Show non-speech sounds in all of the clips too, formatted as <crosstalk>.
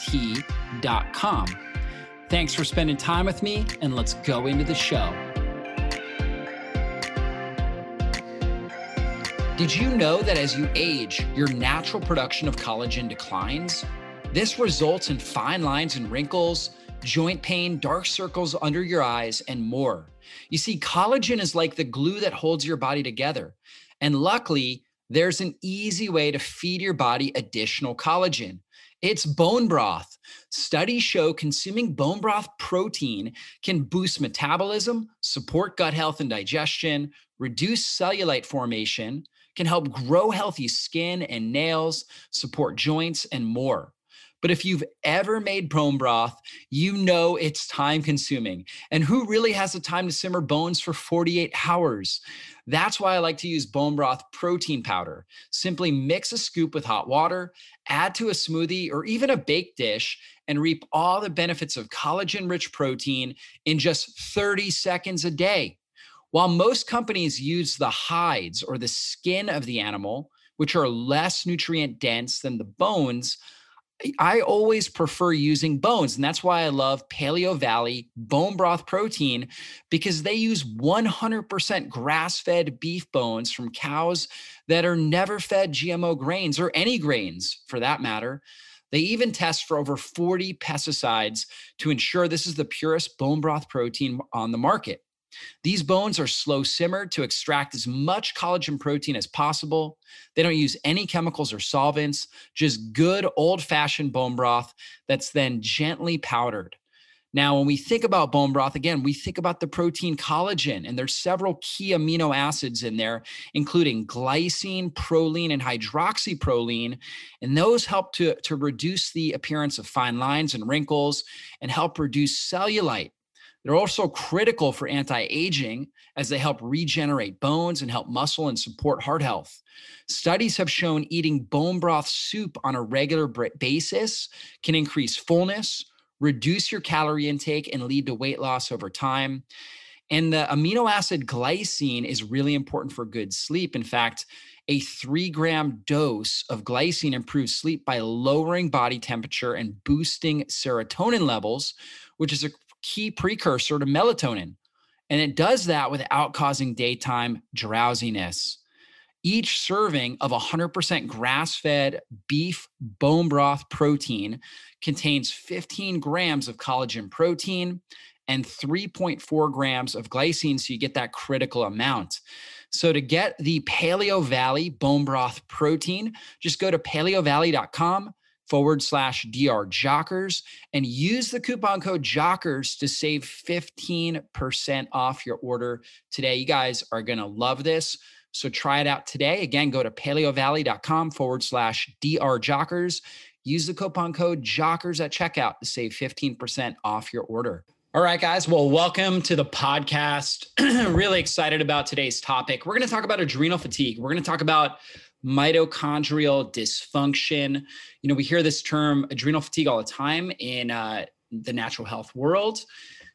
T.com. Thanks for spending time with me, and let's go into the show. Did you know that as you age, your natural production of collagen declines? This results in fine lines and wrinkles, joint pain, dark circles under your eyes, and more. You see, collagen is like the glue that holds your body together. And luckily, there's an easy way to feed your body additional collagen. It's bone broth. Studies show consuming bone broth protein can boost metabolism, support gut health and digestion, reduce cellulite formation, can help grow healthy skin and nails, support joints, and more. But if you've ever made bone broth, you know it's time consuming. And who really has the time to simmer bones for 48 hours? That's why I like to use bone broth protein powder. Simply mix a scoop with hot water, add to a smoothie or even a baked dish, and reap all the benefits of collagen rich protein in just 30 seconds a day. While most companies use the hides or the skin of the animal, which are less nutrient dense than the bones, I always prefer using bones. And that's why I love Paleovalley bone broth protein because they use 100% grass fed beef bones from cows that are never fed GMO grains or any grains for that matter. They even test for over 40 pesticides to ensure this is the purest bone broth protein on the market. These bones are slow simmered to extract as much collagen protein as possible. They don't use any chemicals or solvents, just good old fashioned bone broth that's then gently powdered. Now, when we think about bone broth, again, we think about the protein collagen, and there's several key amino acids in there, including glycine, proline, and hydroxyproline. And those help to, to reduce the appearance of fine lines and wrinkles and help reduce cellulite. They're also critical for anti aging as they help regenerate bones and help muscle and support heart health. Studies have shown eating bone broth soup on a regular basis can increase fullness, reduce your calorie intake, and lead to weight loss over time. And the amino acid glycine is really important for good sleep. In fact, a three gram dose of glycine improves sleep by lowering body temperature and boosting serotonin levels, which is a key precursor to melatonin. And it does that without causing daytime drowsiness. Each serving of 100% grass fed beef bone broth protein contains 15 grams of collagen protein and 3.4 grams of glycine. So you get that critical amount. So to get the Paleovalley bone broth protein, just go to paleovalley.com forward slash DR Jockers and use the coupon code Jockers to save 15% off your order today. You guys are going to love this. So try it out today. Again, go to paleovalley.com forward slash DR Jockers. Use the coupon code Jockers at checkout to save 15% off your order. All right, guys. Well, welcome to the podcast. <clears throat> really excited about today's topic. We're going to talk about adrenal fatigue. We're going to talk about mitochondrial dysfunction. You know, we hear this term adrenal fatigue all the time in uh, the natural health world.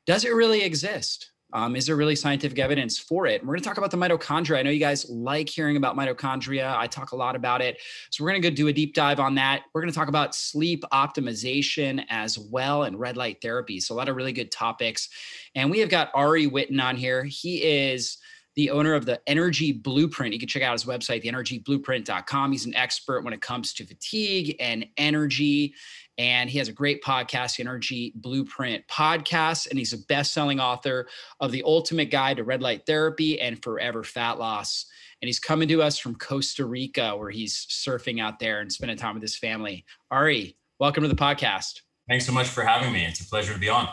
Does it really exist? Um, is there really scientific evidence for it? And we're going to talk about the mitochondria. I know you guys like hearing about mitochondria. I talk a lot about it. So we're going to go do a deep dive on that. We're going to talk about sleep optimization as well and red light therapy. So a lot of really good topics. And we have got Ari Whitten on here. He is the owner of the Energy Blueprint. You can check out his website, theenergyblueprint.com. He's an expert when it comes to fatigue and energy. And he has a great podcast, the Energy Blueprint Podcast. And he's a best selling author of The Ultimate Guide to Red Light Therapy and Forever Fat Loss. And he's coming to us from Costa Rica, where he's surfing out there and spending time with his family. Ari, welcome to the podcast. Thanks so much for having me. It's a pleasure to be on.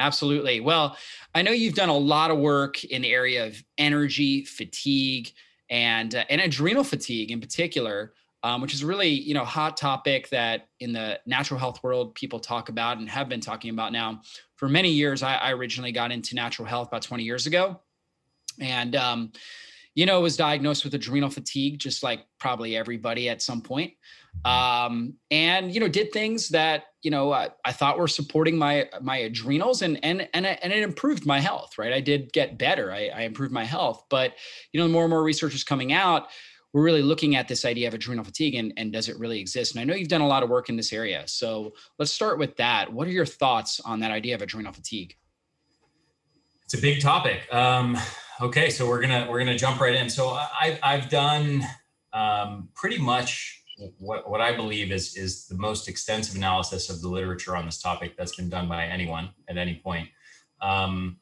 Absolutely. Well, I know you've done a lot of work in the area of energy, fatigue, and uh, and adrenal fatigue in particular, um, which is really you know hot topic that in the natural health world people talk about and have been talking about now for many years. I, I originally got into natural health about 20 years ago, and um, you know was diagnosed with adrenal fatigue, just like probably everybody at some point. Um, and you know did things that you know I, I, thought were supporting my my adrenals and and and and it improved my health right? I did get better. I, I improved my health. But you know more and more research is coming out we're really looking at this idea of adrenal fatigue and, and does it really exist? And i know you've done a lot of work in this area. So let's start with that. What are your thoughts on that idea of adrenal fatigue it's a big topic um, okay so we're gonna we're gonna jump right in so I've i've done um, pretty much what, what I believe is is the most extensive analysis of the literature on this topic that's been done by anyone at any point. Um,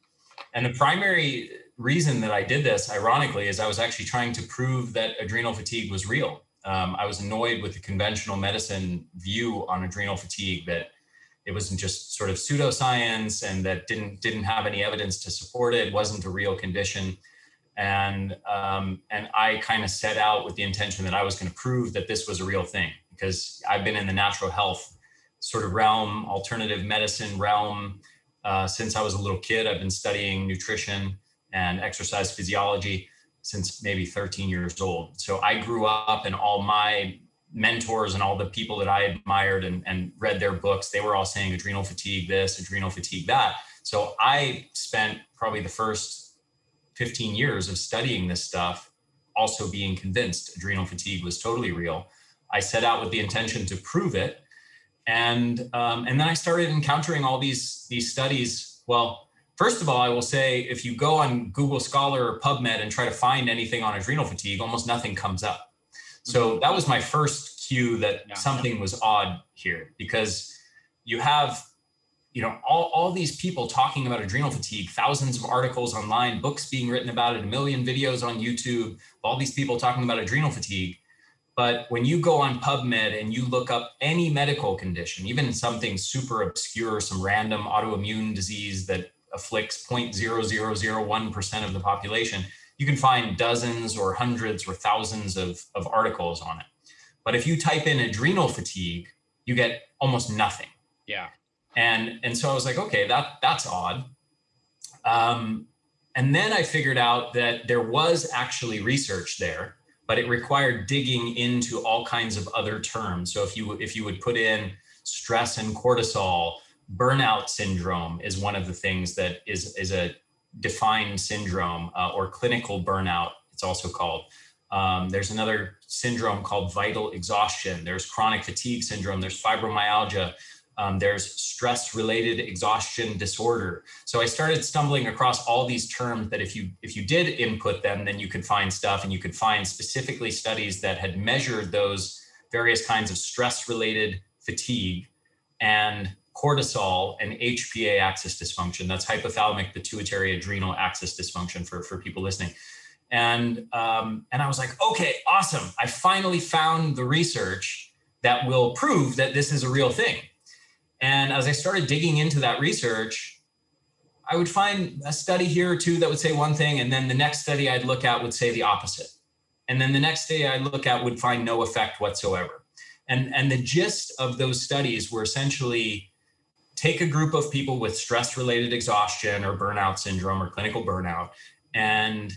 and the primary reason that I did this, ironically, is I was actually trying to prove that adrenal fatigue was real. Um, I was annoyed with the conventional medicine view on adrenal fatigue that it wasn't just sort of pseudoscience and that didn't didn't have any evidence to support it. It wasn't a real condition and um, and I kind of set out with the intention that I was going to prove that this was a real thing because I've been in the natural health sort of realm, alternative medicine realm uh, since I was a little kid. I've been studying nutrition and exercise physiology since maybe 13 years old. So I grew up, and all my mentors and all the people that I admired and, and read their books, they were all saying adrenal fatigue this, adrenal fatigue that. So I spent probably the first 15 years of studying this stuff, also being convinced adrenal fatigue was totally real. I set out with the intention to prove it. And, um, and then I started encountering all these, these studies. Well, first of all, I will say if you go on Google Scholar or PubMed and try to find anything on adrenal fatigue, almost nothing comes up. So mm-hmm. that was my first cue that yeah. something was odd here because you have you know all, all these people talking about adrenal fatigue thousands of articles online books being written about it a million videos on youtube all these people talking about adrenal fatigue but when you go on pubmed and you look up any medical condition even something super obscure some random autoimmune disease that afflicts 0.0001% of the population you can find dozens or hundreds or thousands of, of articles on it but if you type in adrenal fatigue you get almost nothing yeah and and so I was like, okay, that that's odd. Um, and then I figured out that there was actually research there, but it required digging into all kinds of other terms. So if you if you would put in stress and cortisol, burnout syndrome is one of the things that is is a defined syndrome uh, or clinical burnout. It's also called. Um, there's another syndrome called vital exhaustion. There's chronic fatigue syndrome. There's fibromyalgia. Um, there's stress related exhaustion disorder. So I started stumbling across all these terms that if you if you did input them, then you could find stuff and you could find specifically studies that had measured those various kinds of stress related fatigue and cortisol and HPA axis dysfunction. That's hypothalamic pituitary adrenal axis dysfunction for, for people listening. And um, and I was like, okay, awesome. I finally found the research that will prove that this is a real thing. And as I started digging into that research, I would find a study here or two that would say one thing, and then the next study I'd look at would say the opposite. And then the next day I'd look at would find no effect whatsoever. And, and the gist of those studies were essentially take a group of people with stress related exhaustion or burnout syndrome or clinical burnout and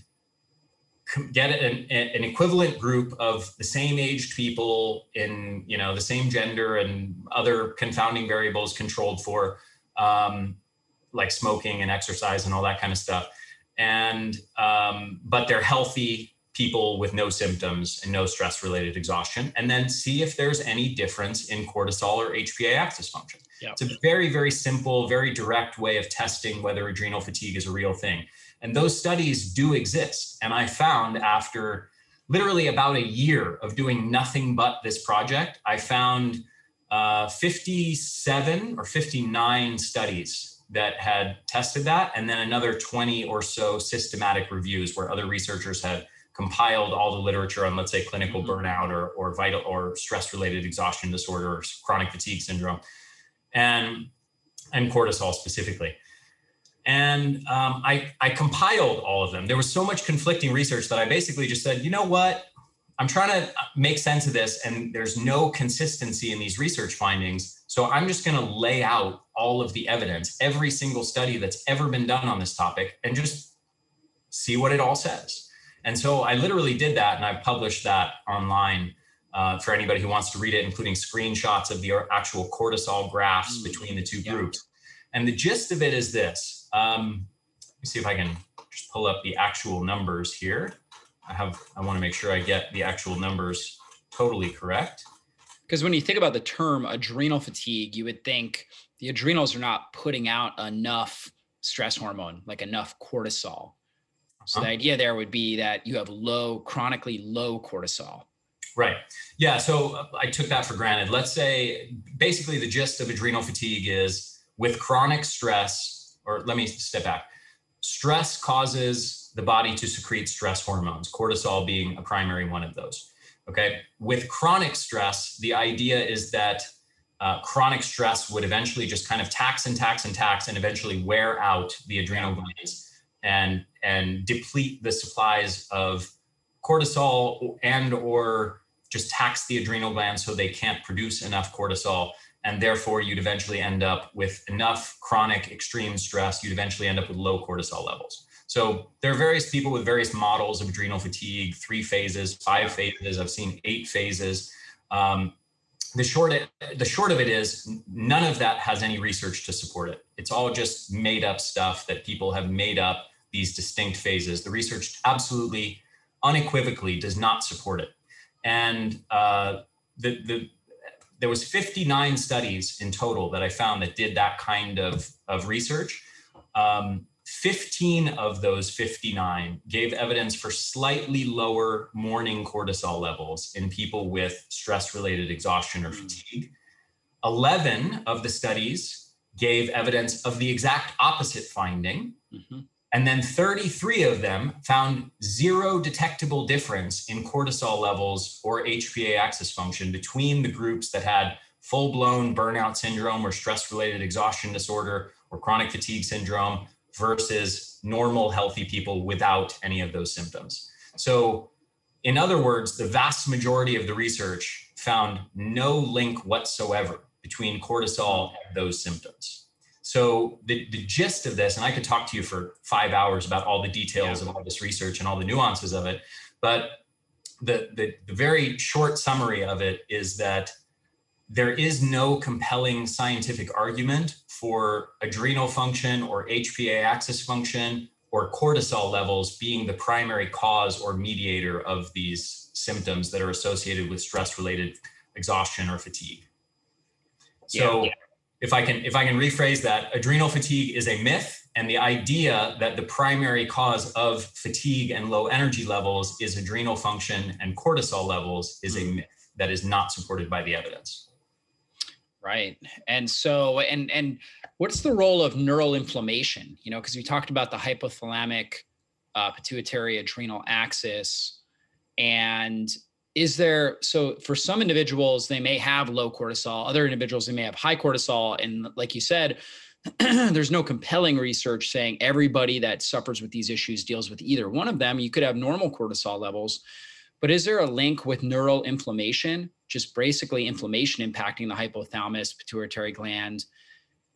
get an, an equivalent group of the same aged people in you know the same gender and other confounding variables controlled for um, like smoking and exercise and all that kind of stuff. And um, but they're healthy people with no symptoms and no stress related exhaustion. And then see if there's any difference in cortisol or hpa axis function yep. it's a very very simple very direct way of testing whether adrenal fatigue is a real thing And those studies do exist. And I found after literally about a year of doing nothing but this project, I found uh, 57 or 59 studies that had tested that, and then another 20 or so systematic reviews where other researchers had compiled all the literature on, let's say, clinical mm-hmm. burnout or, or vital or stress-related exhaustion disorder or chronic fatigue syndrome, and and cortisol specifically. And um, I, I compiled all of them. There was so much conflicting research that I basically just said, you know what? I'm trying to make sense of this, and there's no consistency in these research findings. So I'm just going to lay out all of the evidence, every single study that's ever been done on this topic, and just see what it all says. And so I literally did that, and I published that online uh, for anybody who wants to read it, including screenshots of the actual cortisol graphs mm, between the two yeah. groups. And the gist of it is this. Um, let me see if I can just pull up the actual numbers here. I have, I want to make sure I get the actual numbers totally correct. Because when you think about the term adrenal fatigue, you would think the adrenals are not putting out enough stress hormone, like enough cortisol. So uh-huh. the idea there would be that you have low, chronically low cortisol. Right. Yeah. So uh, I took that for granted. Let's say basically the gist of adrenal fatigue is with chronic stress, or let me step back. Stress causes the body to secrete stress hormones, cortisol being a primary one of those. Okay. With chronic stress, the idea is that uh, chronic stress would eventually just kind of tax and tax and tax and eventually wear out the adrenal glands and and deplete the supplies of cortisol and or just tax the adrenal glands so they can't produce enough cortisol and therefore you'd eventually end up with enough chronic extreme stress you'd eventually end up with low cortisol levels so there are various people with various models of adrenal fatigue three phases five phases i've seen eight phases um, the short the short of it is none of that has any research to support it it's all just made up stuff that people have made up these distinct phases. The research absolutely, unequivocally does not support it. And uh, the, the, there was 59 studies in total that I found that did that kind of, of research. Um, 15 of those 59 gave evidence for slightly lower morning cortisol levels in people with stress related exhaustion or hmm. fatigue. 11 of the studies gave evidence of the exact opposite finding. Mm-hmm. And then 33 of them found zero detectable difference in cortisol levels or HPA axis function between the groups that had full blown burnout syndrome or stress related exhaustion disorder or chronic fatigue syndrome versus normal healthy people without any of those symptoms. So, in other words, the vast majority of the research found no link whatsoever between cortisol and those symptoms. So the, the gist of this, and I could talk to you for five hours about all the details yeah. of all this research and all the nuances of it, but the, the, the very short summary of it is that there is no compelling scientific argument for adrenal function or HPA axis function or cortisol levels being the primary cause or mediator of these symptoms that are associated with stress related exhaustion or fatigue. So, yeah if I can if I can rephrase that, adrenal fatigue is a myth, and the idea that the primary cause of fatigue and low energy levels is adrenal function and cortisol levels is a hmm. myth that is not supported by the evidence. Right. And so and and what's the role of neural inflammation? You know, because we talked about the hypothalamic uh, pituitary adrenal axis and is there so for some individuals they may have low cortisol other individuals they may have high cortisol and like you said <clears throat> there's no compelling research saying everybody that suffers with these issues deals with either one of them you could have normal cortisol levels but is there a link with neural inflammation just basically inflammation impacting the hypothalamus pituitary gland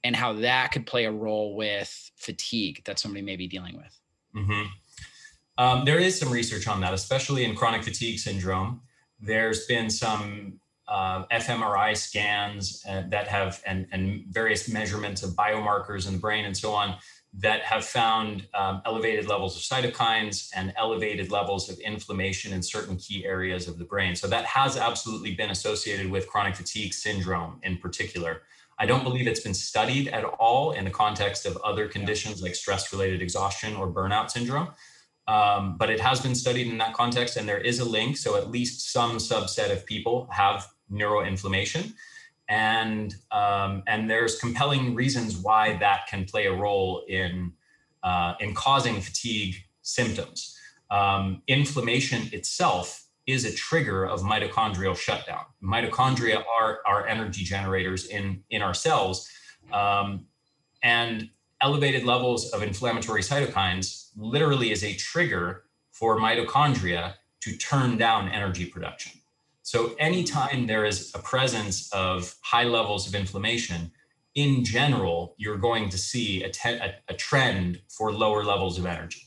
and how that could play a role with fatigue that somebody may be dealing with mm-hmm. Um, there is some research on that especially in chronic fatigue syndrome there's been some uh, fMRI scans uh, that have and, and various measurements of biomarkers in the brain and so on that have found um, elevated levels of cytokines and elevated levels of inflammation in certain key areas of the brain. So that has absolutely been associated with chronic fatigue syndrome in particular. I don't believe it's been studied at all in the context of other conditions like stress related exhaustion or burnout syndrome. Um, but it has been studied in that context, and there is a link. So at least some subset of people have neuroinflammation and um, and there's compelling reasons why that can play a role in uh, in causing fatigue symptoms. Um, inflammation itself is a trigger of mitochondrial shutdown. Mitochondria are our energy generators in in our cells, um, and elevated levels of inflammatory cytokines literally is a trigger for mitochondria to turn down energy production. So, anytime there is a presence of high levels of inflammation, in general, you're going to see a, te- a, a, trend for lower levels of energy.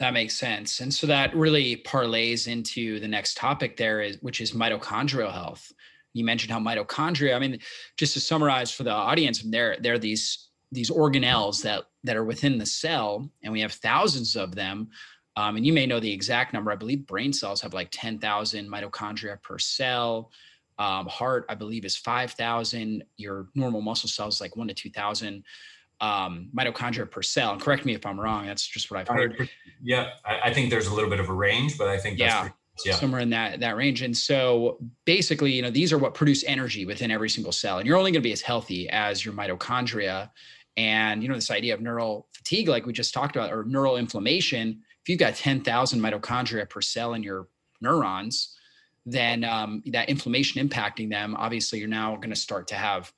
That makes sense. And so that really parlays into the next topic there is which is mitochondrial health. You mentioned how mitochondria, I mean, just to summarize for the audience, there are these these organelles that that are within the cell and we have thousands of them um, and you may know the exact number. I believe brain cells have like 10,000 mitochondria per cell. Um, heart, I believe, is 5,000. Your normal muscle cells like one to 2,000 um, mitochondria per cell. And correct me if I'm wrong. That's just what I've heard. Yeah, I, I think there's a little bit of a range, but I think yeah. Pretty, yeah. somewhere in that that range. And so basically, you know, these are what produce energy within every single cell. And you're only going to be as healthy as your mitochondria. And you know, this idea of neural fatigue, like we just talked about, or neural inflammation, if you've got 10,000 mitochondria per cell in your neurons, then um, that inflammation impacting them, obviously, you're now going to start to have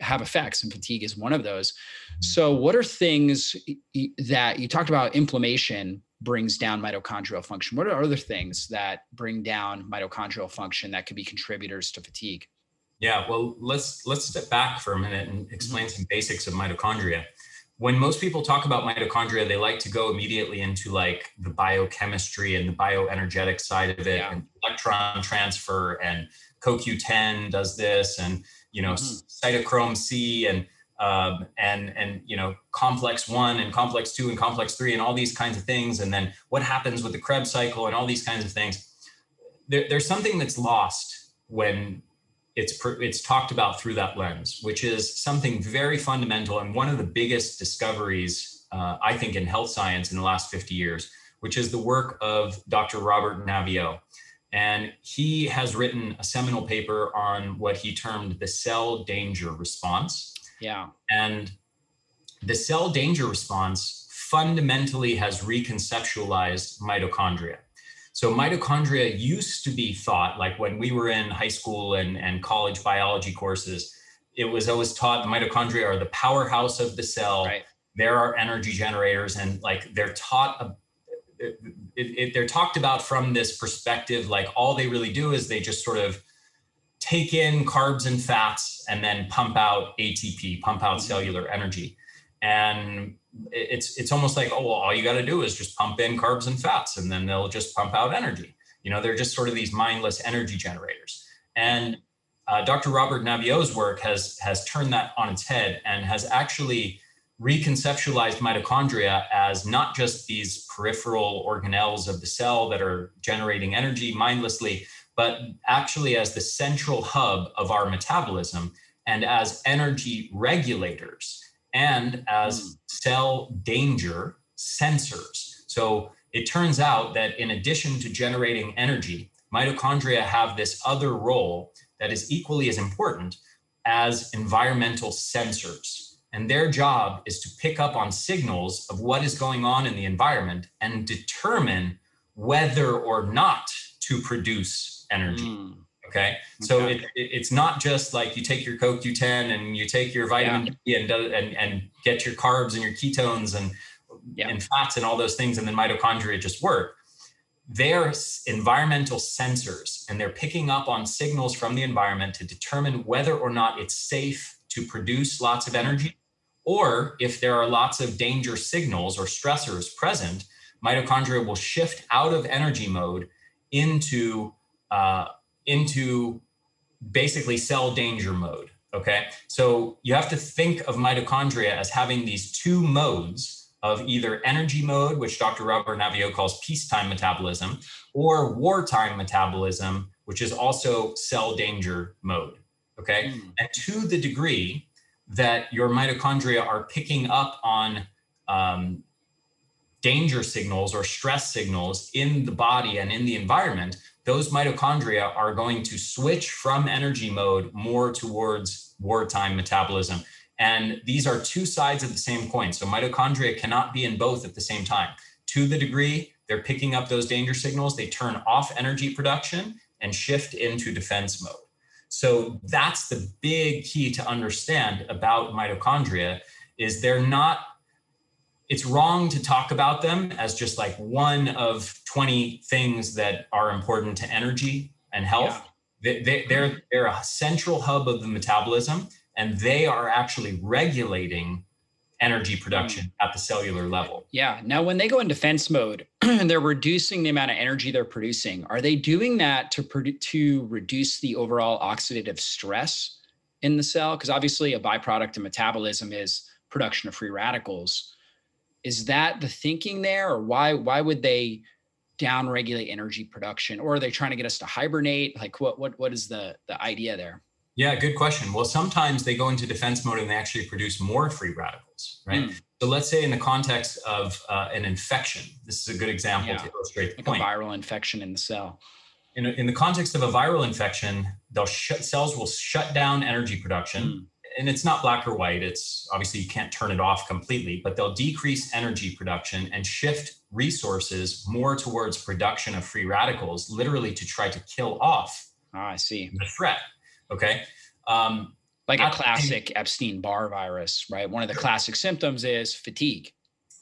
have effects, and fatigue is one of those. Mm-hmm. So, what are things that you talked about? Inflammation brings down mitochondrial function. What are other things that bring down mitochondrial function that could be contributors to fatigue? Yeah, well, let's let's step back for a minute and explain mm-hmm. some basics of mitochondria when most people talk about mitochondria, they like to go immediately into like the biochemistry and the bioenergetic side of it, yeah. and electron transfer, and CoQ10 does this, and you know mm-hmm. cytochrome C, and um, and and you know complex one and complex two and complex three, and all these kinds of things, and then what happens with the Krebs cycle and all these kinds of things. There, there's something that's lost when it's it's talked about through that lens, which is something very fundamental and one of the biggest discoveries uh, I think in health science in the last 50 years, which is the work of Dr. Robert Naviaux. And he has written a seminal paper on what he termed the cell danger response. Yeah. And the cell danger response fundamentally has reconceptualized mitochondria. So mitochondria used to be thought like when we were in high school and, and college biology courses, it was always taught mitochondria are the powerhouse of the cell. Right. There are energy generators and like they're taught it, it, they're talked about from this perspective like all they really do is they just sort of take in carbs and fats and then pump out ATP, pump out mm-hmm. cellular energy. And it's it's almost like oh well all you got to do is just pump in carbs and fats and then they'll just pump out energy. You know they're just sort of these mindless energy generators. And uh, dr robert naviaux's work has has turned that on its head and has actually reconceptualized mitochondria as not just these peripheral organelles of the cell that are generating energy mindlessly but actually as the central hub of our metabolism and as energy regulators and as hmm. cell danger sensors. So it turns out that in addition to generating energy, mitochondria have this other role that is equally as important as environmental sensors. And their job is to pick up on signals of what is going on in the environment and determine whether or not to produce energy. Mm. Okay. So it, it, it's not just like you take your CoQ10 and you take your vitamin yeah. D and, and, and get your carbs and your ketones and, yeah. and fats and all those things, and then mitochondria just work. They're environmental sensors and they're picking up on signals from the environment to determine whether or not it's safe to produce lots of energy or if there are lots of danger signals or stressors present, mitochondria will shift out of energy mode into uh, into basically cell danger mode. Okay. So you have to think of mitochondria as having these two modes of either energy mode, which Dr. Robert Naviaux calls peacetime metabolism, or wartime metabolism, which is also cell danger mode. Okay. Mm. And to the degree that your mitochondria are picking up on um, danger signals or stress signals in the body and in the environment, those mitochondria are going to switch from energy mode more towards wartime metabolism. And these are two sides of the same coin. So mitochondria cannot be in both at the same time. To the degree they're picking up those danger signals, they turn off energy production and shift into defense mode. So that's the big key to understand about mitochondria is they're not it's wrong to talk about them as just like one of 20 things that are important to energy and health. Yeah. They, are they're, they're a central hub of the metabolism and they are actually regulating energy production mm. at the cellular level. Yeah. Now, when they go in defense mode <clears throat> and they're reducing the amount of energy they're producing, are they doing that to, produ- to reduce the overall oxidative stress in the cell? Because obviously, a byproduct of metabolism is production of free radicals is that the thinking there or why why would they downregulate energy production? Or are they trying to get us to hibernate? Like what what what is the the idea there? Yeah good question. Well sometimes they go into defense mode and they actually produce more free radicals right? Mm. so let's say in the context of uh, an infection this is a good example yeah. to illustrate the like point. a viral infection in the cell. In, in the context of a viral infection they'll sh- cells will shut down energy production. Mm and it's not black or white. It's obviously you can't turn it off completely, but they'll decrease energy production and shift resources more towards production of free radicals, literally to try to kill off. Oh, I see. The threat. Okay. Um, like a classic Epstein Barr virus, right? One of the classic symptoms is fatigue.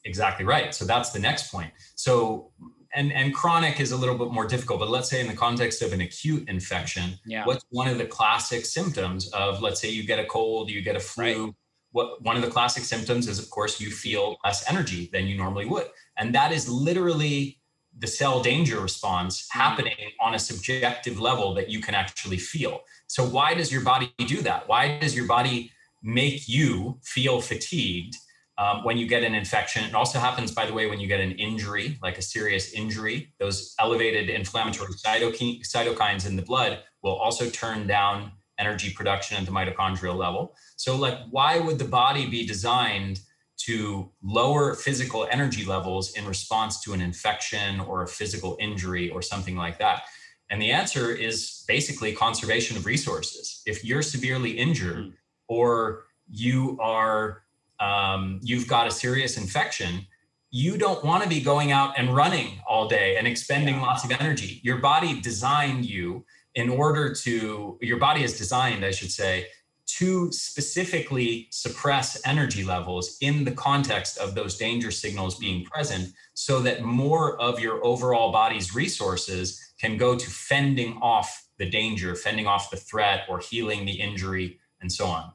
Exactly right. So that's the next point. So and and chronic is a little bit more difficult but let's say in the context of an acute infection yeah. what's one of the classic symptoms of let's say you get a cold you get a flu right. what one of the classic symptoms is of course you feel less energy than you normally would and that is literally the cell danger response mm. happening on a subjective level that you can actually feel so why does your body do that why does your body make you feel fatigued um, when you get an infection. It also happens, by the way, when you get an injury, like a serious injury. Those elevated inflammatory cytokine, cytokines in the blood will also turn down energy production at the mitochondrial level. So, like, why would the body be designed to lower physical energy levels in response to an infection or a physical injury or something like that? And the answer is basically conservation of resources. If you're severely injured hmm. or you are um, you've got a serious infection, you don't want to be going out and running all day and expending yeah. lots of energy. Your body designed you in order to, your body is designed, I should say, to specifically suppress energy levels in the context of those danger signals being present so that more of your overall body's resources can go to fending off the danger, fending off the threat, or healing the injury, and so on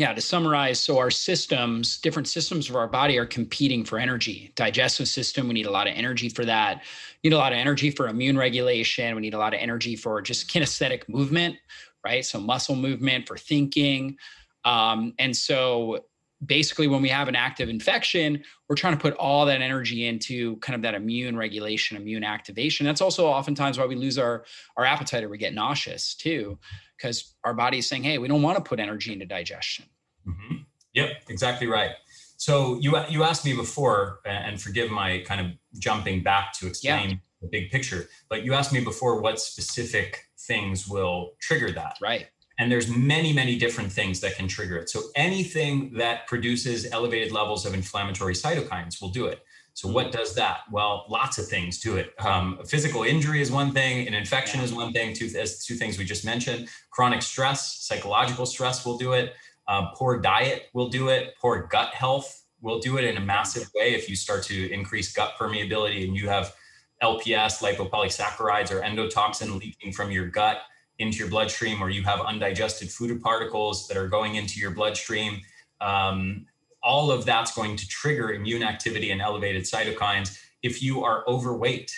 yeah to summarize so our systems different systems of our body are competing for energy. Digestive system we need a lot of energy for that. We need a lot of energy for immune regulation. We need a lot of energy for just kinesthetic movement right? So muscle movement for thinking. Um, and so basically when we have an active infection we're trying to put all that energy into kind of that immune regulation immune activation. That's also oftentimes why we lose our our appetite or we get nauseous too because our body is saying, hey, we don't want to put energy into digestion. Mm-hmm. Yep, exactly right. So you you asked me before, and forgive my kind of jumping back to explain yeah. the big picture, but you asked me before what specific things will trigger that. Right. And there's many, many different things that can trigger it. So anything that produces elevated levels of inflammatory cytokines will do it. So what does that? Well, lots of things do it. Um, physical injury is one thing, an infection is one thing. Two, as two things we just mentioned. Chronic stress, psychological stress will do it. Um, poor diet will do it. Poor gut health will do it in a massive way. If you start to increase gut permeability and you have LPS, lipopolysaccharides, or endotoxin leaking from your gut into your bloodstream, or you have undigested food particles that are going into your bloodstream, um, all of that's going to trigger immune activity and elevated cytokines. If you are overweight,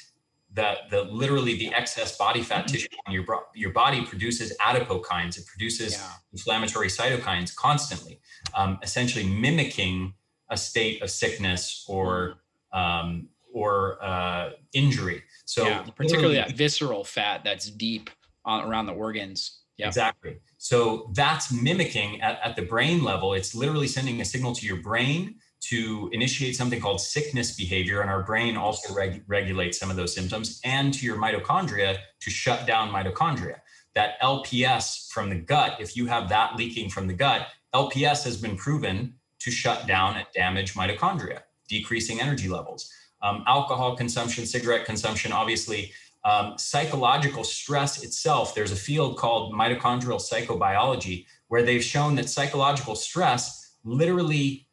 that the literally the excess body fat tissue on your your body produces adipokines. It produces yeah. inflammatory cytokines constantly, um, essentially mimicking a state of sickness or um, or uh, injury. So yeah, particularly that visceral fat that's deep on, around the organs. Yeah, exactly. So that's mimicking at, at the brain level. It's literally sending a signal to your brain to initiate something called sickness behavior, and our brain also reg- regulates some of those symptoms, and to your mitochondria to shut down mitochondria. That LPS from the gut, if you have that leaking from the gut, LPS has been proven to shut down and damage mitochondria, decreasing energy levels. Um, alcohol consumption, cigarette consumption, obviously, um, psychological stress itself. There's a field called mitochondrial psychobiology where they've shown that psychological stress literally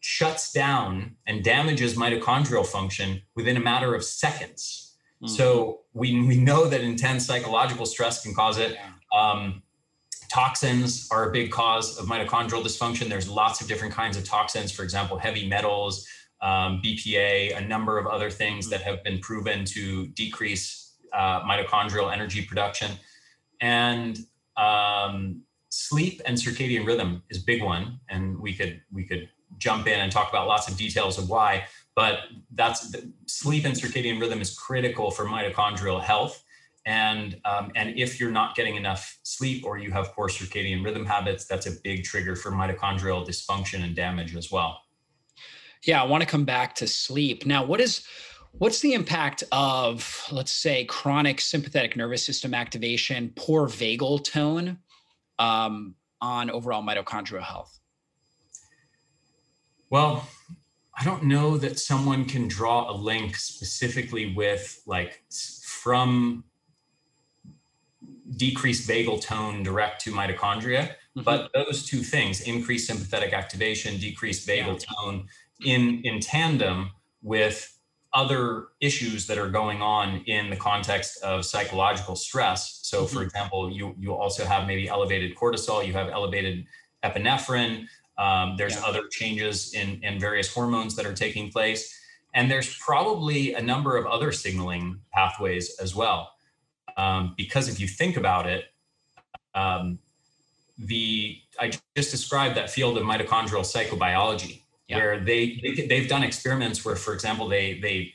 shuts down and damages mitochondrial function within a matter of seconds. Mm-hmm. So we, we know that intense psychological stress can cause it. Um, toxins are a big cause of mitochondrial dysfunction. There's lots of different kinds of toxins, for example, heavy metals, um, BPA, a number of other things mm-hmm. that have been proven to decrease uh, mitochondrial energy production. And um, sleep and circadian rhythm is big one, and we could we could jump in and talk about lots of details of why. But that's sleep and circadian rhythm is critical for mitochondrial health. And um, and if you're not getting enough sleep or you have poor circadian rhythm habits, that's a big trigger for mitochondrial dysfunction and damage as well. Yeah, I want to come back to sleep. Now, what is what's the impact of let's say chronic sympathetic nervous system activation, poor vagal tone um, on overall mitochondrial health? Well, I don't know that someone can draw a link specifically with like from decreased vagal tone direct to mitochondria. Mm-hmm. But those two things, increased sympathetic activation, decreased vagal yeah. tone, in in tandem with other issues that are going on in the context of psychological stress. So, mm-hmm. for example, you you also have maybe elevated cortisol, you have elevated epinephrine. Um, there's yeah. other changes in in various hormones that are taking place, and there's probably a number of other signaling pathways as well. Um, because if you think about it, um, the I just described that field of mitochondrial psychobiology yeah. where they, they they've done experiments where, for example, they they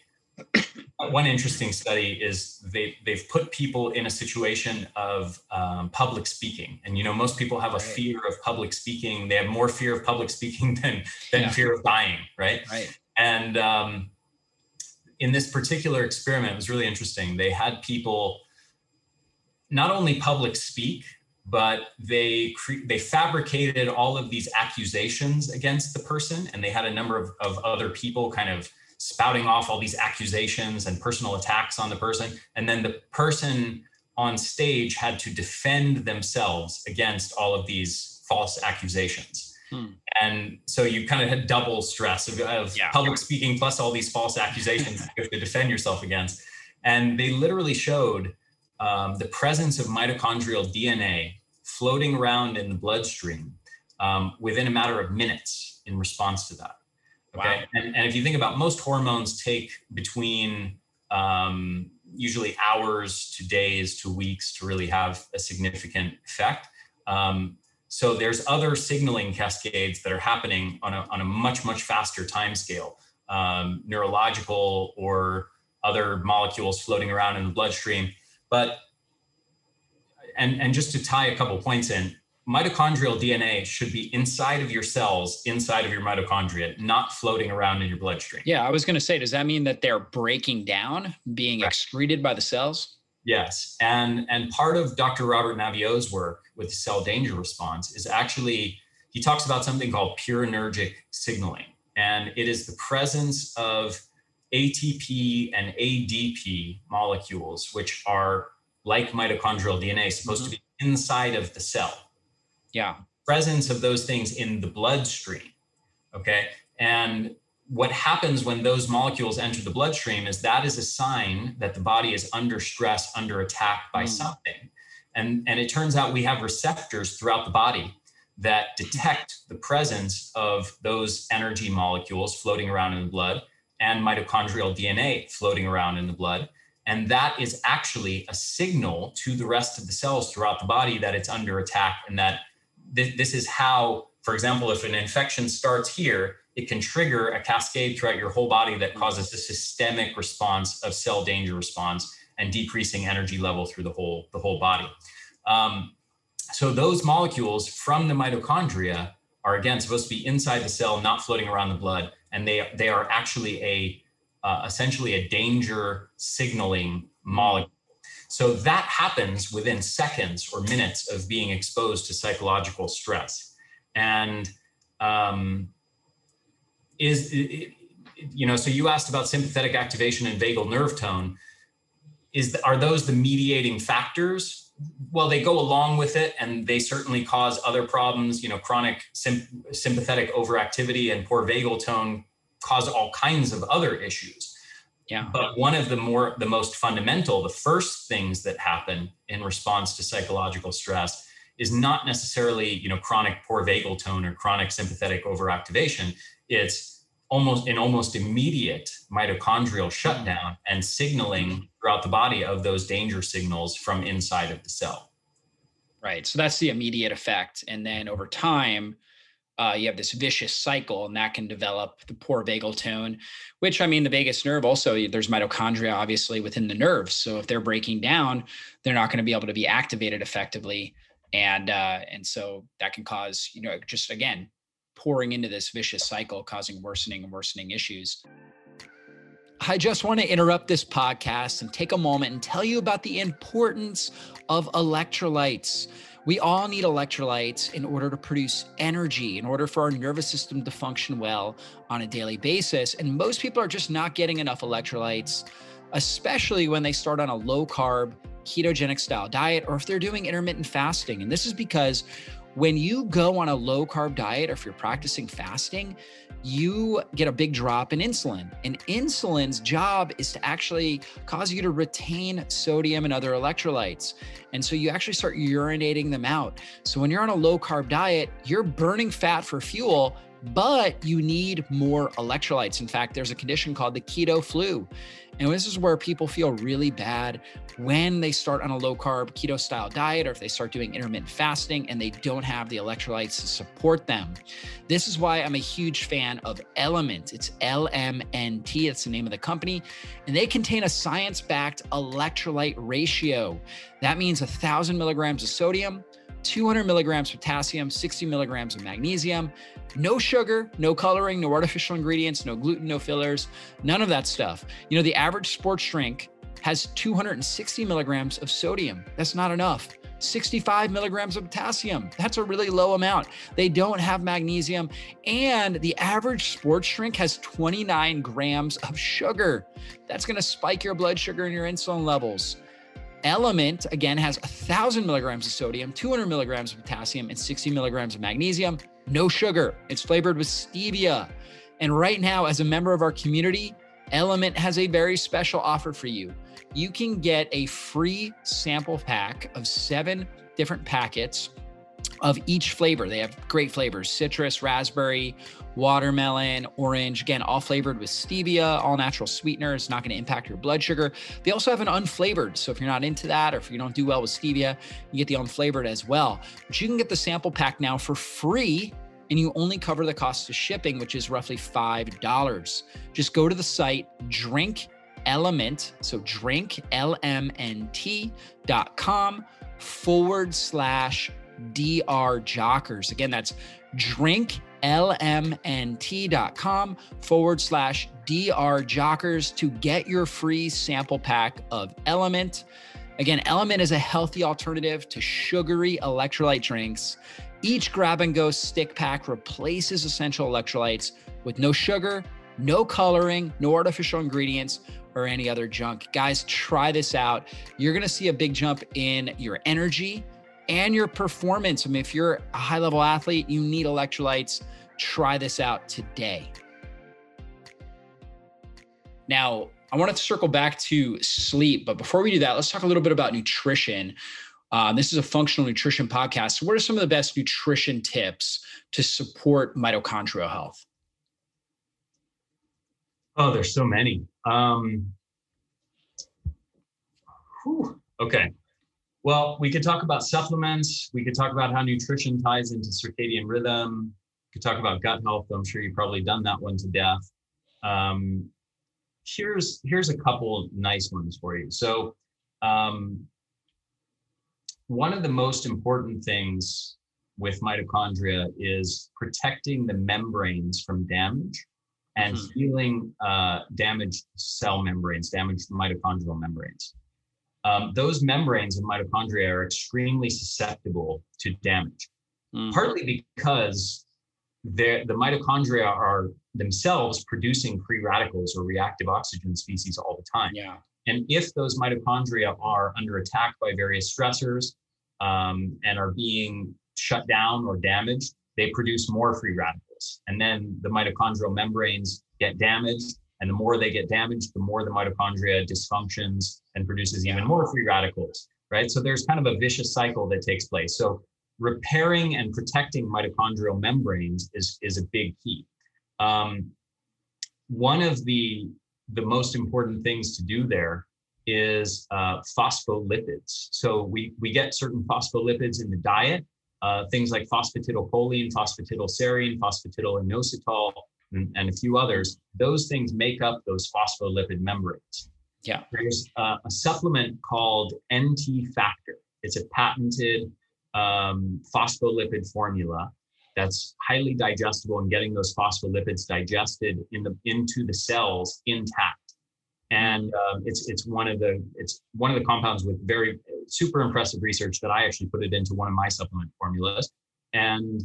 <clears throat> one interesting study is they they've put people in a situation of um, public speaking, and you know most people have a right. fear of public speaking. They have more fear of public speaking <laughs> than than yeah. fear of dying, right? Right. And um, in this particular experiment, it was really interesting. They had people not only public speak, but they cre- they fabricated all of these accusations against the person and they had a number of, of other people kind of spouting off all these accusations and personal attacks on the person and then the person on stage had to defend themselves against all of these false accusations hmm. and so you kind of had double stress of, of yeah. public speaking plus all these false accusations <laughs> you have to defend yourself against and they literally showed um, the presence of mitochondrial DNA floating around in the bloodstream um, within a matter of minutes in response to that. Okay. Wow. And, and if you think about most hormones take between um, usually hours to days to weeks to really have a significant effect. Um, so there's other signaling cascades that are happening on a, on a much, much faster time scale, um, neurological or other molecules floating around in the bloodstream but and and just to tie a couple points in, mitochondrial DNA should be inside of your cells, inside of your mitochondria, not floating around in your bloodstream. Yeah, I was going to say, does that mean that they're breaking down, being right. excreted by the cells? Yes, and and part of Dr. Robert Naviaux's work with cell danger response is actually he talks about something called purinergic signaling, and it is the presence of ATP and ADP molecules, which are like mitochondrial DNA, supposed mm-hmm. to be inside of the cell. Yeah. Presence of those things in the bloodstream. Okay. And what happens when those molecules enter the bloodstream is that is a sign that the body is under stress, under attack by mm. something. And, and it turns out we have receptors throughout the body that detect the presence of those energy molecules floating around in the blood and mitochondrial DNA floating around in the blood. And that is actually a signal to the rest of the cells throughout the body that it's under attack and that th- this is how, for example, if an infection starts here, it can trigger a cascade throughout your whole body that causes a systemic response of cell danger response and decreasing energy level through the whole the whole body. Um, so those molecules from the mitochondria are again supposed to be inside the cell, not floating around the blood, and they they are actually a uh, essentially a danger signaling molecule. So that happens within seconds or minutes of being exposed to psychological stress, and um, is you know. So you asked about sympathetic activation and vagal nerve tone. Is are those the mediating factors well, they go along with it and they certainly cause other problems. You know, chronic sympathetic overactivity and poor vagal tone cause all kinds of other issues. Yeah. But one of the more, the most fundamental, the first things that happen in response to psychological stress is not necessarily, you know, chronic poor vagal tone or chronic sympathetic overactivation. It's almost an almost immediate mitochondrial shutdown and signaling throughout the body of those danger signals from inside of the cell. Right. So that's the immediate effect. And then over time, uh, you have this vicious cycle, and that can develop the poor vagal tone, which I mean, the vagus nerve also, there's mitochondria obviously within the nerves. So if they're breaking down, they're not going to be able to be activated effectively. And uh, and so that can cause, you know, just again, pouring into this vicious cycle, causing worsening and worsening issues. I just want to interrupt this podcast and take a moment and tell you about the importance of electrolytes. We all need electrolytes in order to produce energy, in order for our nervous system to function well on a daily basis. And most people are just not getting enough electrolytes, especially when they start on a low carb, ketogenic style diet, or if they're doing intermittent fasting. And this is because when you go on a low carb diet or if you're practicing fasting, you get a big drop in insulin. And insulin's job is to actually cause you to retain sodium and other electrolytes. And so you actually start urinating them out. So when you're on a low carb diet, you're burning fat for fuel, but you need more electrolytes. In fact, there's a condition called the keto flu. And this is where people feel really bad when they start on a low carb keto style diet or if they start doing intermittent fasting and they don't have the electrolytes to support them. This is why I'm a huge fan of LMNT. It's LMNT, it's the name of the company. And they contain a science backed electrolyte ratio. That means a thousand milligrams of sodium, 200 milligrams of potassium, 60 milligrams of magnesium, no sugar, no coloring, no artificial ingredients, no gluten, no fillers, none of that stuff. You know, the average sports drink has 260 milligrams of sodium. That's not enough. 65 milligrams of potassium. That's a really low amount. They don't have magnesium. And the average sports drink has 29 grams of sugar. That's going to spike your blood sugar and your insulin levels. LMNT, again, has 1,000 milligrams of sodium, 200 milligrams of potassium, and 60 milligrams of magnesium. No sugar. It's flavored with stevia. And right now, as a member of our community, Element has a very special offer for you. You can get a free sample pack of seven different packets of each flavor. They have great flavors citrus, raspberry, watermelon, orange. Again, all flavored with stevia, all natural sweetener. It's not going to impact your blood sugar. They also have an unflavored. So if you're not into that or if you don't do well with stevia, you get the unflavored as well. But you can get the sample pack now for free and you only cover the cost of shipping, which is roughly $5. Just go to the site, drink element, so drinklmnt.com forward slash DR Jockers. Again, that's drinklmnt.com forward slash DR Jockers to get your free sample pack of Element. Again, Element is a healthy alternative to sugary electrolyte drinks. Each grab and go stick pack replaces essential electrolytes with no sugar, no coloring, no artificial ingredients, or any other junk. Guys, try this out. You're gonna see a big jump in your energy and your performance. I mean, if you're a high level athlete, you need electrolytes. Try this out today. Now, I wanted to circle back to sleep, but before we do that, let's talk a little bit about nutrition. Uh, this is a functional nutrition podcast. So, what are some of the best nutrition tips to support mitochondrial health? Oh, there's so many. Um. Okay. Well, we could talk about supplements. We could talk about how nutrition ties into circadian rhythm. We could talk about gut health. I'm sure you've probably done that one to death. Um, here's here's a couple nice ones for you. So, um, one of the most important things with mitochondria is protecting the membranes from damage and mm-hmm. healing uh, damaged cell membranes, damaged mitochondrial membranes. Um, those membranes of mitochondria are extremely susceptible to damage, mm-hmm. partly because the mitochondria are themselves producing free radicals or reactive oxygen species all the time. Yeah. And if those mitochondria are under attack by various stressors um, and are being shut down or damaged, they produce more free radicals. And then the mitochondrial membranes get damaged. And the more they get damaged, the more the mitochondria dysfunctions and produces even more free radicals, right? So there's kind of a vicious cycle that takes place. So repairing and protecting mitochondrial membranes is, is a big key. Um, one of the, the most important things to do there is uh, phospholipids. So we, we get certain phospholipids in the diet, uh, things like phosphatidylcholine, phosphatidylserine, phosphatidylinositol, and, and, a few others. Those things make up those phospholipid membranes. Yeah. There's uh, a supplement called NT Factor. It's a patented um, phospholipid formula that's highly digestible and getting those phospholipids digested in the into the cells intact. And um, it's it's one of the it's one of the compounds with very super impressive research that I actually put it into one of my supplement formulas. And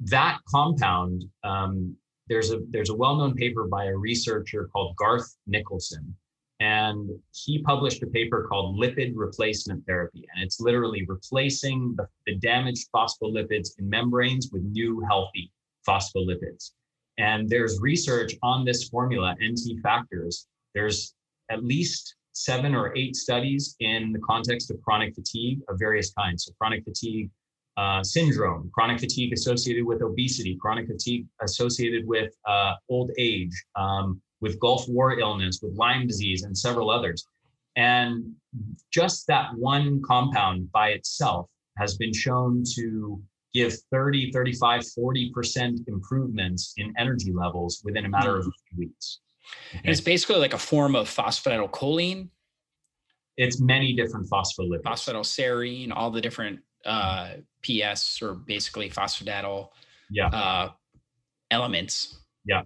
that compound, um, there's a there's a well-known paper by a researcher called Garth Nicolson, and he published a paper called lipid replacement therapy and it's literally replacing the, the, damaged phospholipids in membranes with new healthy phospholipids. And there's research on this formula nt factors. There's at least seven or eight studies in the context of chronic fatigue of various kinds. So chronic fatigue uh, syndrome chronic fatigue associated with obesity chronic fatigue associated with uh, old age um, with Gulf War illness, with Lyme disease, and several others. And just that one compound by itself has been shown to give 30, 35, 40% improvements in energy levels within a matter of a few weeks. Okay. And it's basically like a form of phosphatidylcholine. It's many different phospholipids. Phosphatidylserine, all the different uh, PS or basically phosphatidyl yeah. uh, elements. Yeah.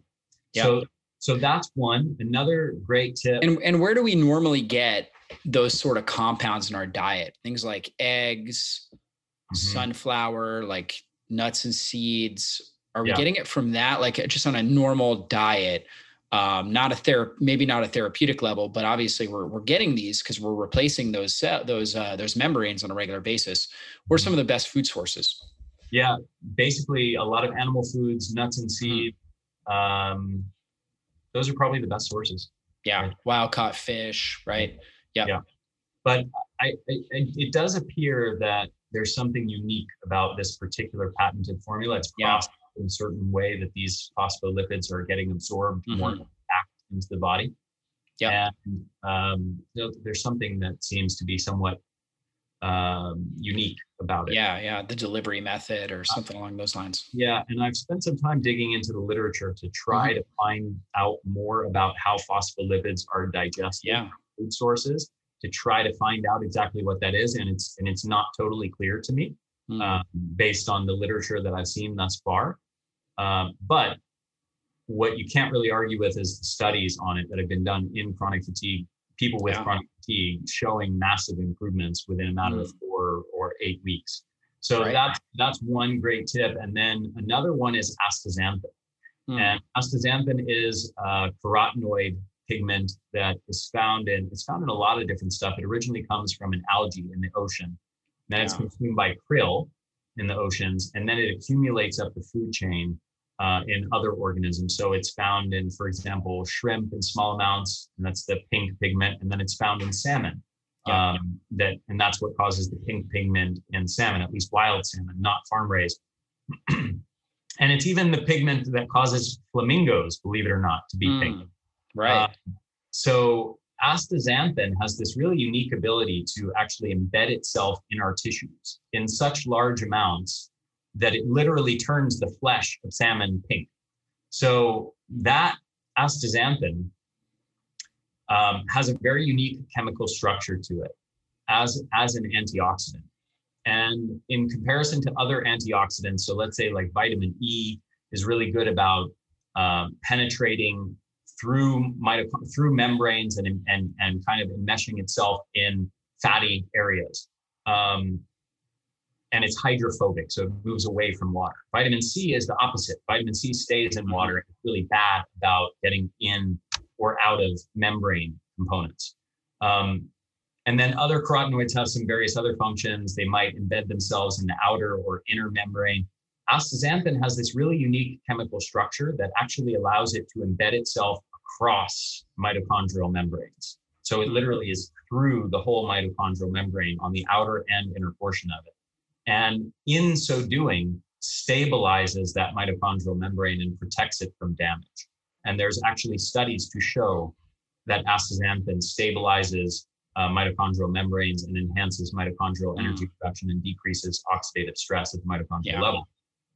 yeah. So so that's one. Another great tip. And, and where do we normally get those sort of compounds in our diet? Things like eggs, mm-hmm. sunflower, like nuts and seeds. Are we yeah. getting it from that? Like just on a normal diet? Um, not a ther- maybe not a therapeutic level, but obviously we're, we're getting these because we're replacing those those uh, those membranes on a regular basis. What are some of the best food sources? Yeah, basically a lot of animal foods, nuts and mm-hmm. seeds, um, those are probably the best sources. Yeah, right? wild caught fish, right? Yeah, yeah. But I, I, it does appear that there's something unique about this particular patented formula. It's processed yeah. In a certain way that these phospholipids are getting absorbed mm-hmm. more back into the body. Yeah, and um, you know, there's something that seems to be somewhat um, unique about it. Yeah, yeah, the delivery method or uh, something uh, along those lines. Yeah, and I've spent some time digging into the literature to try mm-hmm. to find out more about how phospholipids are digested yeah. food sources to try to find out exactly what that is, and it's and it's not totally clear to me mm-hmm. um, based on the literature that I've seen thus far. Um, but what you can't really argue with is the studies on it that have been done in chronic fatigue people with yeah. chronic fatigue showing massive improvements within a matter mm. of four or eight weeks. So right. that's that's one great tip. And then another one is astaxanthin. Mm. And astaxanthin is a carotenoid pigment that is found in it's found in a lot of different stuff. It originally comes from an algae in the ocean. Then yeah. it's consumed by krill in the oceans, and then it accumulates up the food chain uh, in other organisms. So it's found in, for example, shrimp in small amounts, and that's the pink pigment, and then it's found in salmon. Um, that and that's what causes the pink pigment in salmon, at least wild salmon, not farm raised. <clears throat> and it's even the pigment that causes flamingos, believe it or not, to be mm, pink. Right. Uh, so astaxanthin has this really unique ability to actually embed itself in our tissues in such large amounts that it literally turns the flesh of salmon pink. So that astaxanthin um, has a very unique chemical structure to it as, as an antioxidant. And in comparison to other antioxidants, so let's say like vitamin E is really good about um, penetrating through mitochondria, through membranes and, and, and kind of enmeshing itself in fatty areas. Um, and it's hydrophobic, so it moves away from water. Vitamin C is the opposite. Vitamin C stays in water. It's really bad about getting in or out of membrane components. Um, and then other carotenoids have some various other functions. They might embed themselves in the outer or inner membrane. Astaxanthin has this really unique chemical structure that actually allows it to embed itself across mitochondrial membranes. So it literally is through the whole mitochondrial membrane on the outer and inner portion of it. And in so doing, stabilizes that mitochondrial membrane and protects it from damage. And there's actually studies to show that astaxanthin stabilizes uh, mitochondrial membranes and enhances mitochondrial mm. energy production and decreases oxidative stress at the mitochondrial yeah. level.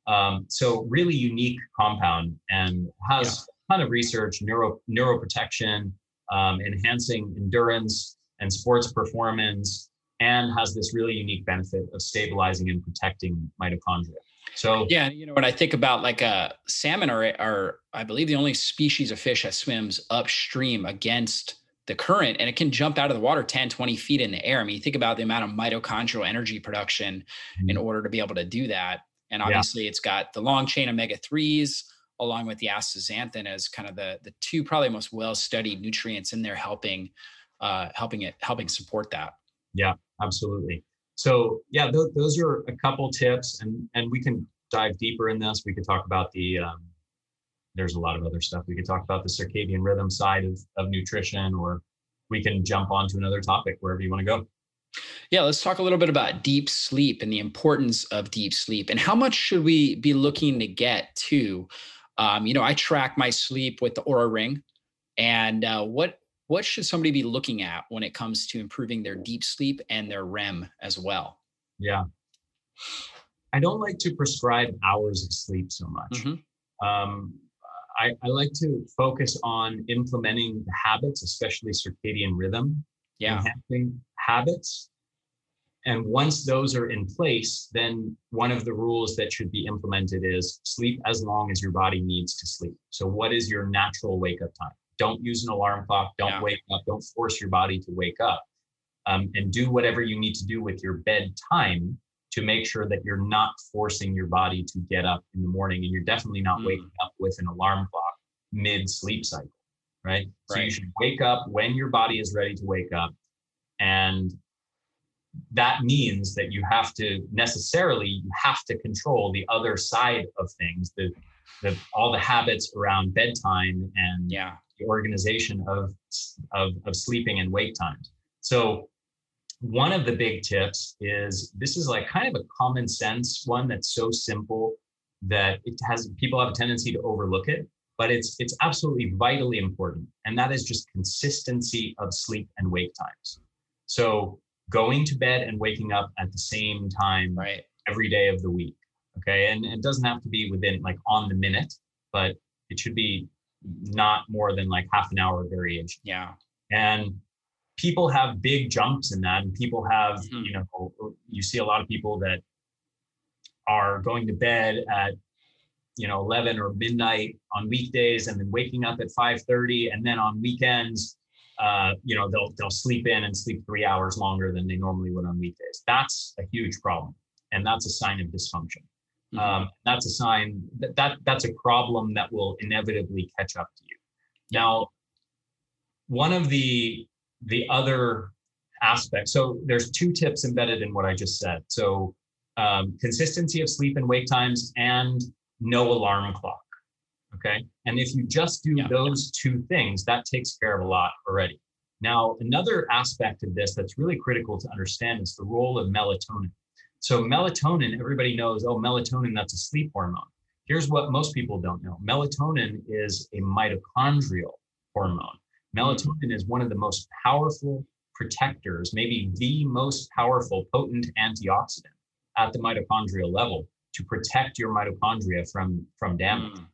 Um, so really unique compound and has yeah. a ton of research, neuro neuroprotection, um, enhancing endurance and sports performance, and has this really unique benefit of stabilizing and protecting mitochondria. So yeah, you know when I think about like uh, salmon are are I believe the only species of fish that swims upstream against the current and it can jump out of the water 10 20 feet in the air i mean you think about the amount of mitochondrial energy production mm-hmm. in order to be able to do that and obviously yeah. it's got the long chain omega-3s along with the astaxanthin as kind of the the two probably most well studied nutrients in there helping uh helping it helping support that yeah absolutely. So yeah th- those are a couple tips and and we can dive deeper in this. We could talk about the um, there's a lot of other stuff. We could talk about the circadian rhythm side of, of nutrition or we can jump on to another topic wherever you want to go. Yeah let's talk a little bit about deep sleep and the importance of deep sleep and how much should we be looking to get to um, you know i track my sleep with the Oura ring and uh, what what should somebody be looking at when it comes to improving their deep sleep and their rem as well yeah i don't like to prescribe hours of sleep so much mm-hmm. um, I, I like to focus on implementing the habits, especially circadian rhythm, yeah. enhancing habits. And once those are in place, then one of the rules that should be implemented is sleep as long as your body needs to sleep. So, what is your natural wake up time? Don't use an alarm clock. Don't yeah. wake up. Don't force your body to wake up. Um, and do whatever you need to do with your bedtime to make sure that you're not forcing your body to get up in the morning and you're definitely not mm. waking up with an alarm clock mid sleep cycle right? right so you should wake up when your body is ready to wake up and that means that you have to necessarily you have to control the other side of things the the all the habits around bedtime and yeah the organization of of, of sleeping and wake times so one of the big tips is this is like kind of a common sense one that's so simple that it has people have a tendency to overlook it but it's it's absolutely vitally important and that is just consistency of sleep and wake times. So going to bed and waking up at the same time right. every day of the week okay? And it doesn't have to be within like on the minute but it should be not more than like half an hour variation. Yeah. And people have big jumps in that and people have mm-hmm. you know you see a lot of people that are going to bed at you know 11 or midnight on weekdays and then waking up at 5:30 and then on weekends uh, you know they'll they'll sleep in and sleep 3 hours longer than they normally would on weekdays. That's a huge problem and that's a sign of dysfunction mm-hmm. um, that's a sign that, that that's a problem that will inevitably catch up to you now one of the the other aspects. So there's two tips embedded in what I just said. So um, consistency of sleep and wake times and no alarm clock. Okay. And if you just do yeah. those two things, that takes care of a lot already. Now, another aspect of this that's really critical to understand is the role of melatonin. So, melatonin, everybody knows, oh, melatonin, that's a sleep hormone. Here's what most people don't know melatonin is a mitochondrial hormone. Melatonin is one of the most powerful protectors, maybe the most powerful, potent antioxidant at the mitochondrial level to protect your mitochondria from, from damage. Mm.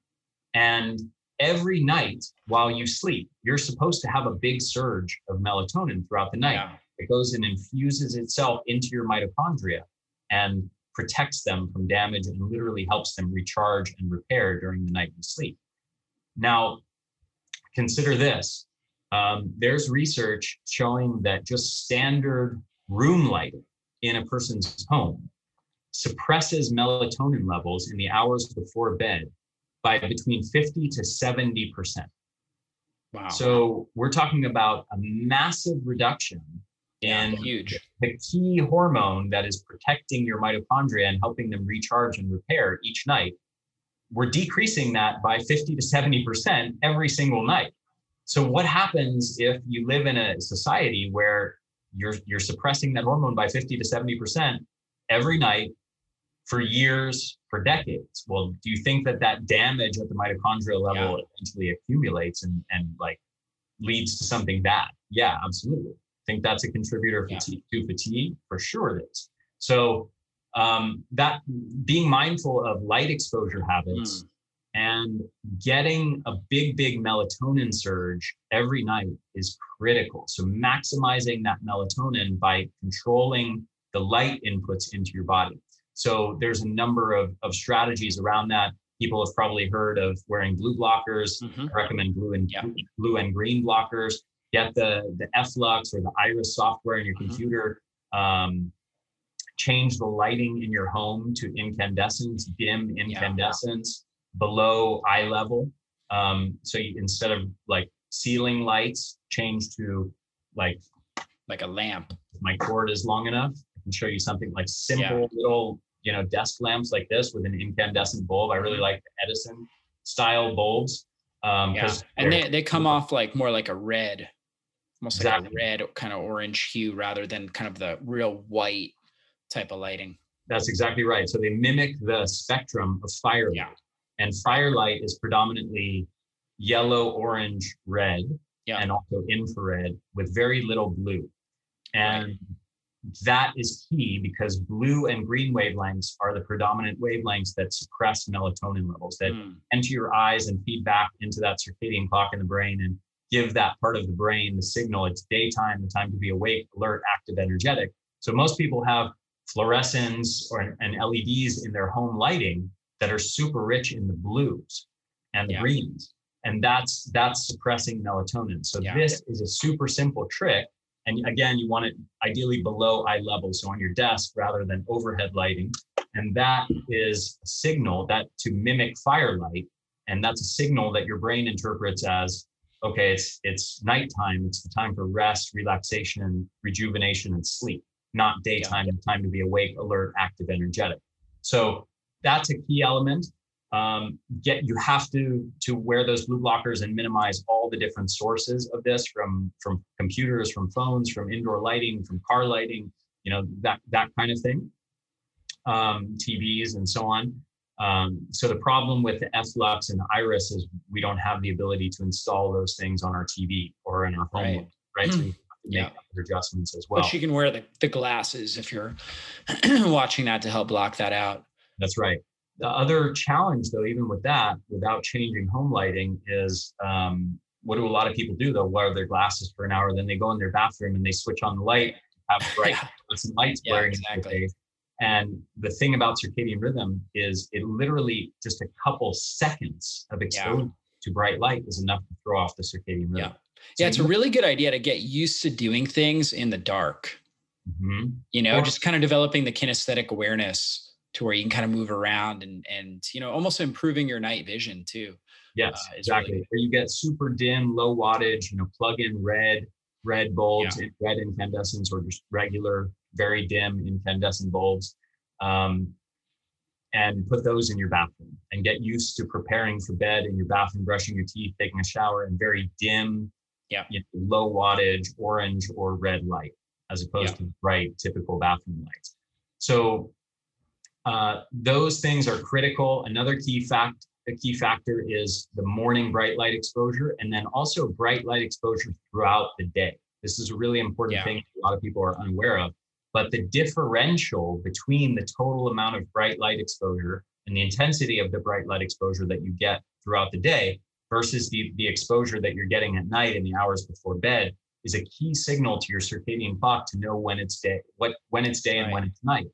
And every night while you sleep, you're supposed to have a big surge of melatonin throughout the night. Yeah. It goes and infuses itself into your mitochondria and protects them from damage and literally helps them recharge and repair during the night you sleep. Now, consider this um, there's research showing that just standard room lighting in a person's home suppresses melatonin levels in the hours before bed by between 50 to 70 percent. Wow. So we're talking about a massive reduction in yeah, huge. the key hormone that is protecting your mitochondria and helping them recharge and repair each night. We're decreasing that by 50 to 70 percent every single night. So what happens if you live in a society where you're you're suppressing that hormone by 50 to 70 percent every night for years, for decades. Well, do you think that that damage at the mitochondrial level yeah. eventually accumulates and, and like leads to something bad? Yeah, absolutely. Think that's a contributor yeah. to fatigue? For sure it is. So um, that being mindful of light exposure habits mm. and getting a big, big melatonin surge every night is critical. So maximizing that melatonin by controlling the light inputs into your body. So there's a number of, of strategies around that. People have probably heard of wearing blue blockers. Mm-hmm. I recommend blue and yeah. blue and green blockers. Get the the F-Lux or the Iris software in your mm-hmm. computer. Um, change the lighting in your home to incandescence, dim incandescence yeah. below eye level. Um, so you, instead of like ceiling lights, change to like like a lamp. My cord is long enough. I can show you something like simple yeah. little you know desk lamps like this with an incandescent bulb. I really mm-hmm. like the Edison style bulbs. Um, yeah. and they, they come off like more like a red, almost exactly. like a red kind of orange hue rather than kind of the real white type of lighting. That's exactly right. So they mimic the spectrum of firelight. Yeah. And firelight is predominantly yellow, orange, red, yeah. and also infrared with very little blue. And right that is key because blue and green wavelengths are the predominant wavelengths that suppress melatonin levels that mm. enter your eyes and feed back into that circadian clock in the brain and give that part of the brain the signal it's daytime the time to be awake alert active energetic so most people have fluorescents or and leds in their home lighting that are super rich in the blues and the yeah. greens and that's that's suppressing melatonin so yeah. this is a super simple trick and again, you want it ideally below eye level, so on your desk rather than overhead lighting. And that is a signal that to mimic firelight, and that's a signal that your brain interprets as okay, it's it's nighttime, it's the time for rest, relaxation, rejuvenation, and sleep, not daytime, yeah. time to be awake, alert, active, energetic. So that's a key element um, get you have to to wear those blue blockers and minimize all the different sources of this from from computers from phones from indoor lighting from car lighting you know that that kind of thing um, tvs and so on um, so the problem with the F-Lux and the iris is we don't have the ability to install those things on our tv or in our home right, right? so make yeah. adjustments as well but you can wear the, the glasses if you're <clears throat> watching that to help block that out that's right the other challenge, though, even with that, without changing home lighting, is um, what do a lot of people do? They'll wear their glasses for an hour, then they go in their bathroom and they switch on the light, have <laughs> bright yeah. lights yeah, blaring exactly. And the thing about circadian rhythm is it literally just a couple seconds of exposure yeah. to bright light is enough to throw off the circadian rhythm. Yeah. So yeah, it's a really good idea to get used to doing things in the dark. Mm-hmm. You know, or, just kind of developing the kinesthetic awareness to where you can kind of move around and and you know almost improving your night vision too. Yes, uh, exactly. Really where you get super dim, low wattage, you know, plug in red red bulbs, yeah. red incandescents, or just regular very dim incandescent bulbs. Um, and put those in your bathroom and get used to preparing for bed in your bathroom, brushing your teeth, taking a shower in very dim, yeah, you know, low wattage, orange or red light, as opposed yeah. to bright, typical bathroom lights. So uh, those things are critical. Another key fact a key factor is the morning bright light exposure and then also bright light exposure throughout the day. This is a really important yeah. thing a lot of people are unaware of. But the differential between the total amount of bright light exposure and the intensity of the bright light exposure that you get throughout the day versus the, the exposure that you're getting at night in the hours before bed is a key signal to your circadian clock to know when it's day, what when it's day and when it's night.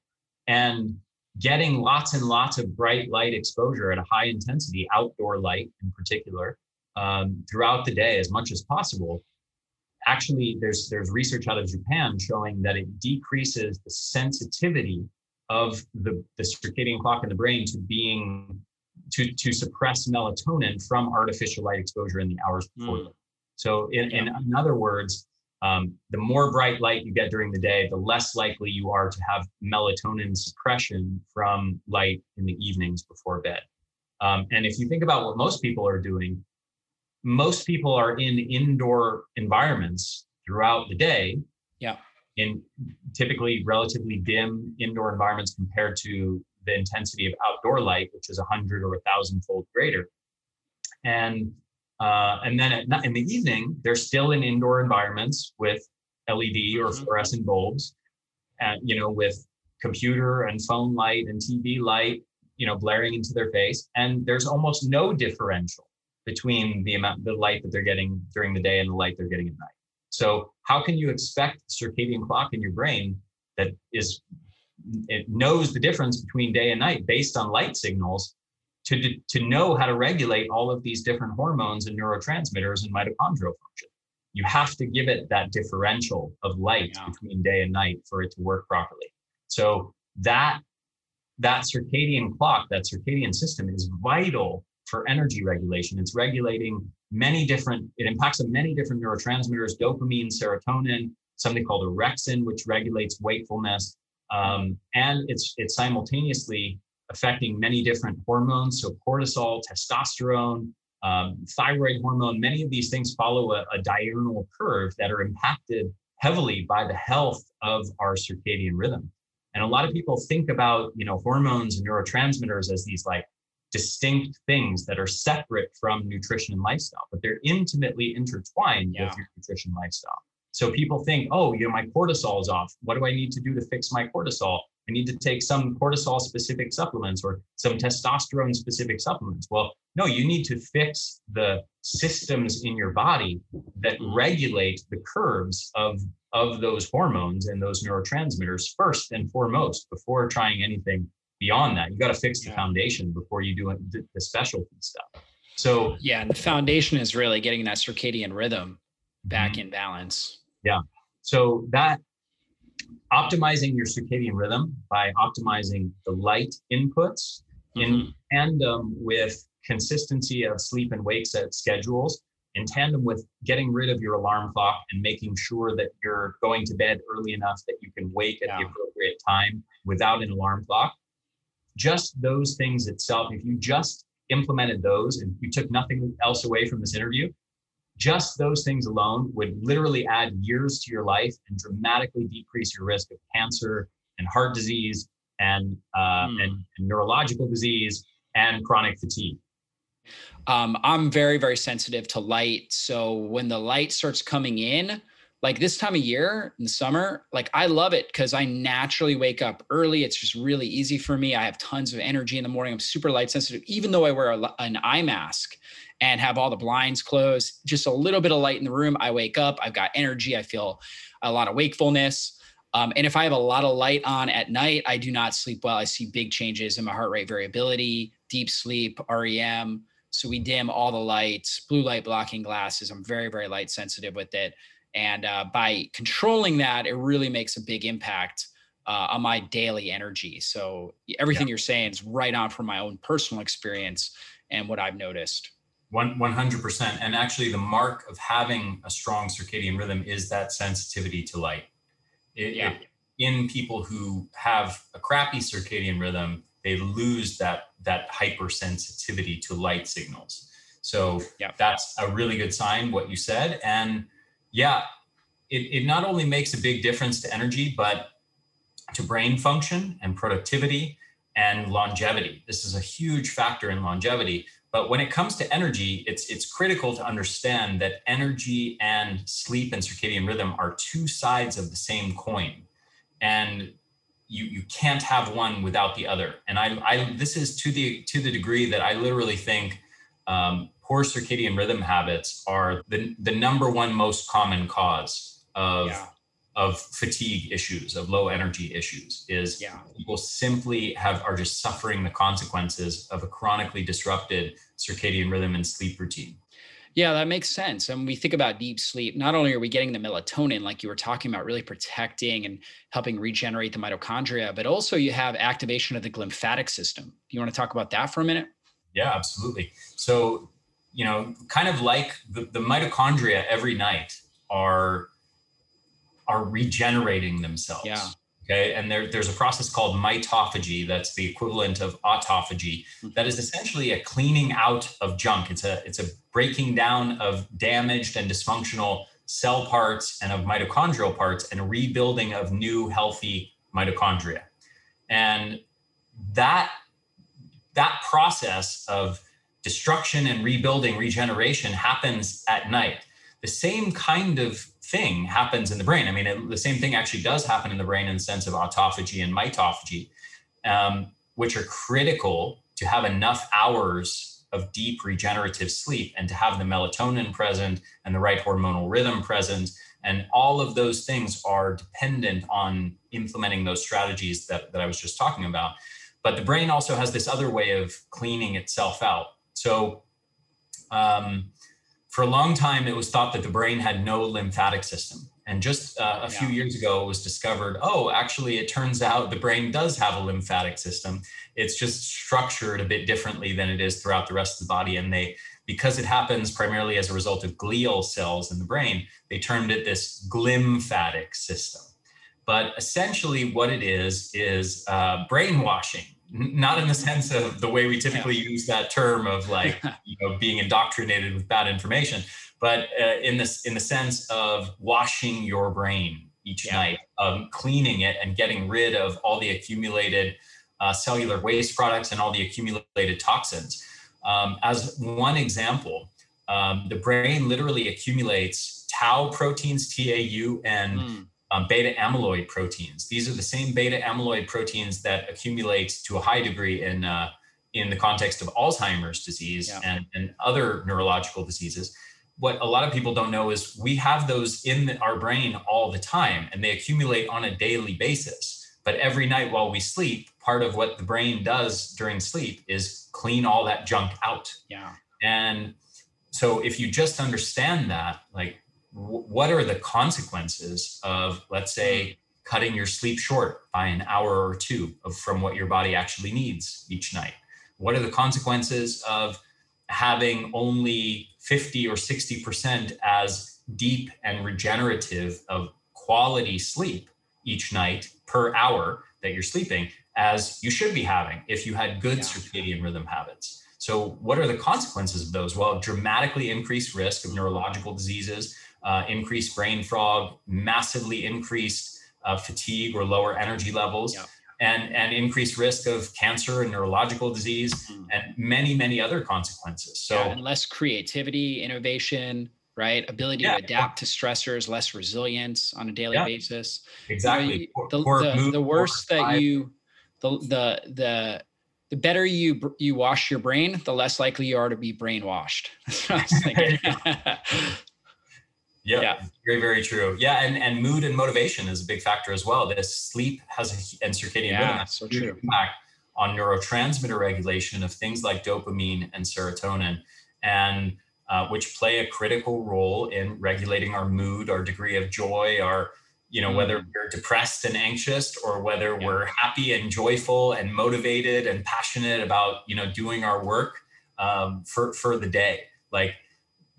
And getting lots and lots of bright light exposure at a high intensity, outdoor light in particular, um, throughout the day as much as possible actually there's there's research out of Japan showing that it decreases the sensitivity of the, the circadian clock in the brain to being to to suppress melatonin from artificial light exposure in the hours before. Mm. So in, yeah. in, in other words, um, the more bright light you get during the day, the less likely you are to have melatonin suppression from light in the evenings before bed. Um, and if you think about what most people are doing, most people are in indoor environments throughout the day. Yeah. In typically relatively dim indoor environments compared to the intensity of outdoor light, which is a hundred or a thousand fold greater. And uh, and then at, in the evening, they're still in indoor environments with LED or mm-hmm. fluorescent bulbs, and you know, with computer and phone light and TV light, you know, blaring into their face. And there's almost no differential between the amount the light that they're getting during the day and the light they're getting at night. So how can you expect circadian clock in your brain that is it knows the difference between day and night based on light signals to, to know how to regulate all of these different hormones and neurotransmitters and mitochondrial function. You have to give it that differential of light yeah. between day and night for it to work properly. So that that circadian clock, that circadian system is vital for energy regulation. It's regulating many different, it impacts on many different neurotransmitters, dopamine, serotonin, something called orexin, which regulates wakefulness. Um, and it's it's simultaneously affecting many different hormones. So cortisol, testosterone, um, thyroid hormone, many of these things follow a, a diurnal curve that are impacted heavily by the health of our circadian rhythm. And a lot of people think about, you know, hormones and neurotransmitters as these like distinct things that are separate from nutrition and lifestyle, but they're intimately intertwined yeah. with your nutrition lifestyle. So people think, oh, you know, my cortisol is off. What do I need to do to fix my cortisol? I need to take some cortisol specific supplements or some testosterone specific supplements. Well, no, you need to fix the systems in your body that regulate the curves of, of those hormones and those neurotransmitters first and foremost before trying anything beyond that. You got to fix the foundation before you do the specialty stuff. So yeah, and the foundation is really getting that circadian rhythm back mm-hmm. in balance. Yeah. So that optimizing your circadian rhythm by optimizing the light inputs mm-hmm. in tandem with consistency of sleep and wake set schedules in tandem with getting rid of your alarm clock and making sure that you're going to bed early enough that you can wake at yeah. the appropriate time without an alarm clock just those things itself, if you just implemented those and you took nothing else away from this interview, just those things alone would literally add years to your life and dramatically decrease your risk of cancer and heart disease and, uh, mm. and, and neurological disease and chronic fatigue. Um, I'm very, very sensitive to light. So when the light starts coming in, like this time of year in the summer, like I love it because I naturally wake up early. It's just really easy for me. I have tons of energy in the morning. I'm super light sensitive, even though I wear a, an eye mask and have all the blinds closed. Just a little bit of light in the room. I wake up, I've got energy, I feel a lot of wakefulness. Um, and if I have a lot of light on at night, I do not sleep well. I see big changes in my heart rate variability, deep sleep, REM. So we dim all the lights, blue light blocking glasses. I'm very, very light sensitive with it. And uh, by controlling that, it really makes a big impact uh, on my daily energy. So everything yeah. you're saying is right on from my own personal experience and what I've noticed. One, 100%. And actually, the mark of having a strong circadian rhythm is that sensitivity to light. It, yeah. It, in people who have a crappy circadian rhythm, they lose that that hypersensitivity to light signals. So yeah. that's a really good sign. What you said, and yeah, it, it not only makes a big difference to energy, but to brain function and productivity and longevity. This is a huge factor in longevity. But when it comes to energy, it's it's critical to understand that energy and sleep and circadian rhythm are two sides of the same coin, and you you can't have one without the other. And I, I this is to the to the degree that I literally think um, poor circadian rhythm habits are the the number one most common cause of yeah of fatigue issues, of low energy issues, is yeah. people simply have are just suffering the consequences of a chronically disrupted circadian rhythm and sleep routine. Yeah, that makes sense. And we think about deep sleep, not only are we getting the melatonin, like you were talking about, really protecting and helping regenerate the mitochondria, but also you have activation of the glymphatic system. Do you want to talk about that for a minute? Yeah, absolutely. So, you know, kind of like the, the mitochondria every night are are regenerating themselves. Yeah. Okay. And there, there's a process called mitophagy that's the equivalent of autophagy mm-hmm. that is essentially a cleaning out of junk. It's a it's a breaking down of damaged and dysfunctional cell parts and of mitochondrial parts and rebuilding of new healthy mitochondria. And that that process of destruction and rebuilding regeneration happens at night. The same kind of thing happens in the brain. I mean, it, the same thing actually does happen in the brain in the sense of autophagy and mitophagy, um, which are critical to have enough hours of deep regenerative sleep and to have the melatonin present and the right hormonal rhythm present. And all of those things are dependent on implementing those strategies that, that I was just talking about. But the brain also has this other way of cleaning itself out. So, um, for a long time, it was thought that the brain had no lymphatic system. And just uh, a yeah. few years ago, it was discovered oh, actually, it turns out the brain does have a lymphatic system. It's just structured a bit differently than it is throughout the rest of the body. And they, because it happens primarily as a result of glial cells in the brain, they termed it this glymphatic system. But essentially, what it is, is uh, brainwashing not in the sense of the way we typically yeah. use that term of like <laughs> you know being indoctrinated with bad information but uh, in this in the sense of washing your brain each yeah. night um, cleaning it and getting rid of all the accumulated uh, cellular waste products and all the accumulated toxins um, as one example um, the brain literally accumulates tau proteins tau and mm um, beta amyloid proteins. These are the same beta amyloid proteins that accumulate to a high degree in uh, in the context of Alzheimer's disease yeah. and, and other neurological diseases. What a lot of people don't know is we have those in the, our brain all the time, and they accumulate on a daily basis. But every night while we sleep, part of what the brain does during sleep is clean all that junk out. Yeah. And so if you just understand that, like what are the consequences of, let's say, cutting your sleep short by an hour or two of, from what your body actually needs each night? What are the consequences of having only 50 or 60% as deep and regenerative of quality sleep each night per hour that you're sleeping as you should be having if you had good yeah. circadian rhythm habits? So, what are the consequences of those? Well, dramatically increased risk of neurological diseases, uh, increased brain fog, massively increased uh, fatigue or lower energy levels. And, and increased risk of cancer and neurological disease mm-hmm. and many, many other consequences. So, yeah, and less creativity, innovation, right? Ability yeah. to adapt to stressors, less resilience on a daily yeah. basis. Exactly. You the, the, the, worse that you, the, the, the, the better you you wash your brain, the less likely you are to be brainwashed. <laughs> <laughs> <laughs> Yep, yeah, very very true. Yeah, and and mood and motivation is a big factor as well. This sleep has a, and circadian yeah, rhythm so true. impact on neurotransmitter regulation of things like dopamine and serotonin, and uh, which play a critical role in regulating our mood, our degree of joy, our you know mm. whether we're depressed and anxious or whether yeah. we're happy and joyful and motivated and passionate about you know doing our work um, for for the day like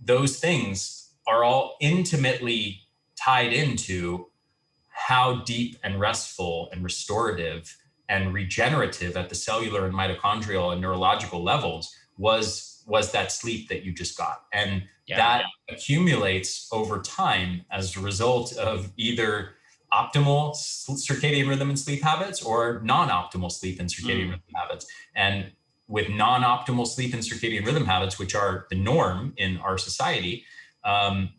those things are all intimately tied into how deep and restful and restorative and regenerative at the cellular and mitochondrial and neurological levels was was that sleep that you just got and yeah, that yeah. accumulates over time as a result of either optimal circadian rhythm and sleep habits or non-optimal sleep and circadian mm. rhythm habits and with non-optimal sleep and circadian rhythm habits, which are the norm in our society, um,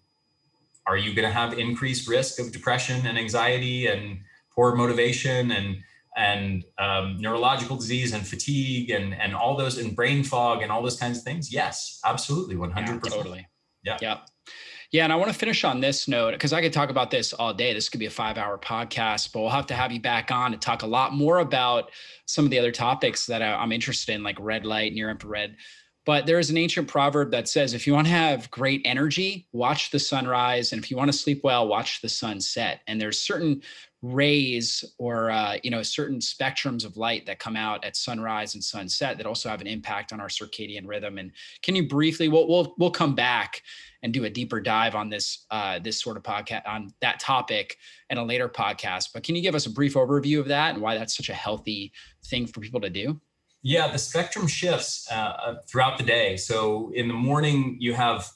are you going to have increased risk of depression and anxiety and poor motivation and and um, neurological disease and fatigue and and all those and brain fog and all those kinds of things? Yes, absolutely, one hundred percent. Totally. Yeah. Yeah. Yeah, and I want to finish on this note because I could talk about this all day. This could be a five-hour podcast, but we'll have to have you back on to talk a lot more about some of the other topics that I'm interested in, like red light, near infrared. But there is an ancient proverb that says, if you want to have great energy, watch the sunrise, and if you want to sleep well, watch the sunset. And there's certain rays or uh, you know certain spectrums of light that come out at sunrise and sunset that also have an impact on our circadian rhythm. And can you briefly we'll we'll, we'll come back and do a deeper dive on this uh, this sort of podcast on that topic in a later podcast. But can you give us a brief overview of that and why that's such a healthy thing for people to do yeah the spectrum shifts uh, uh throughout the day so in the morning you have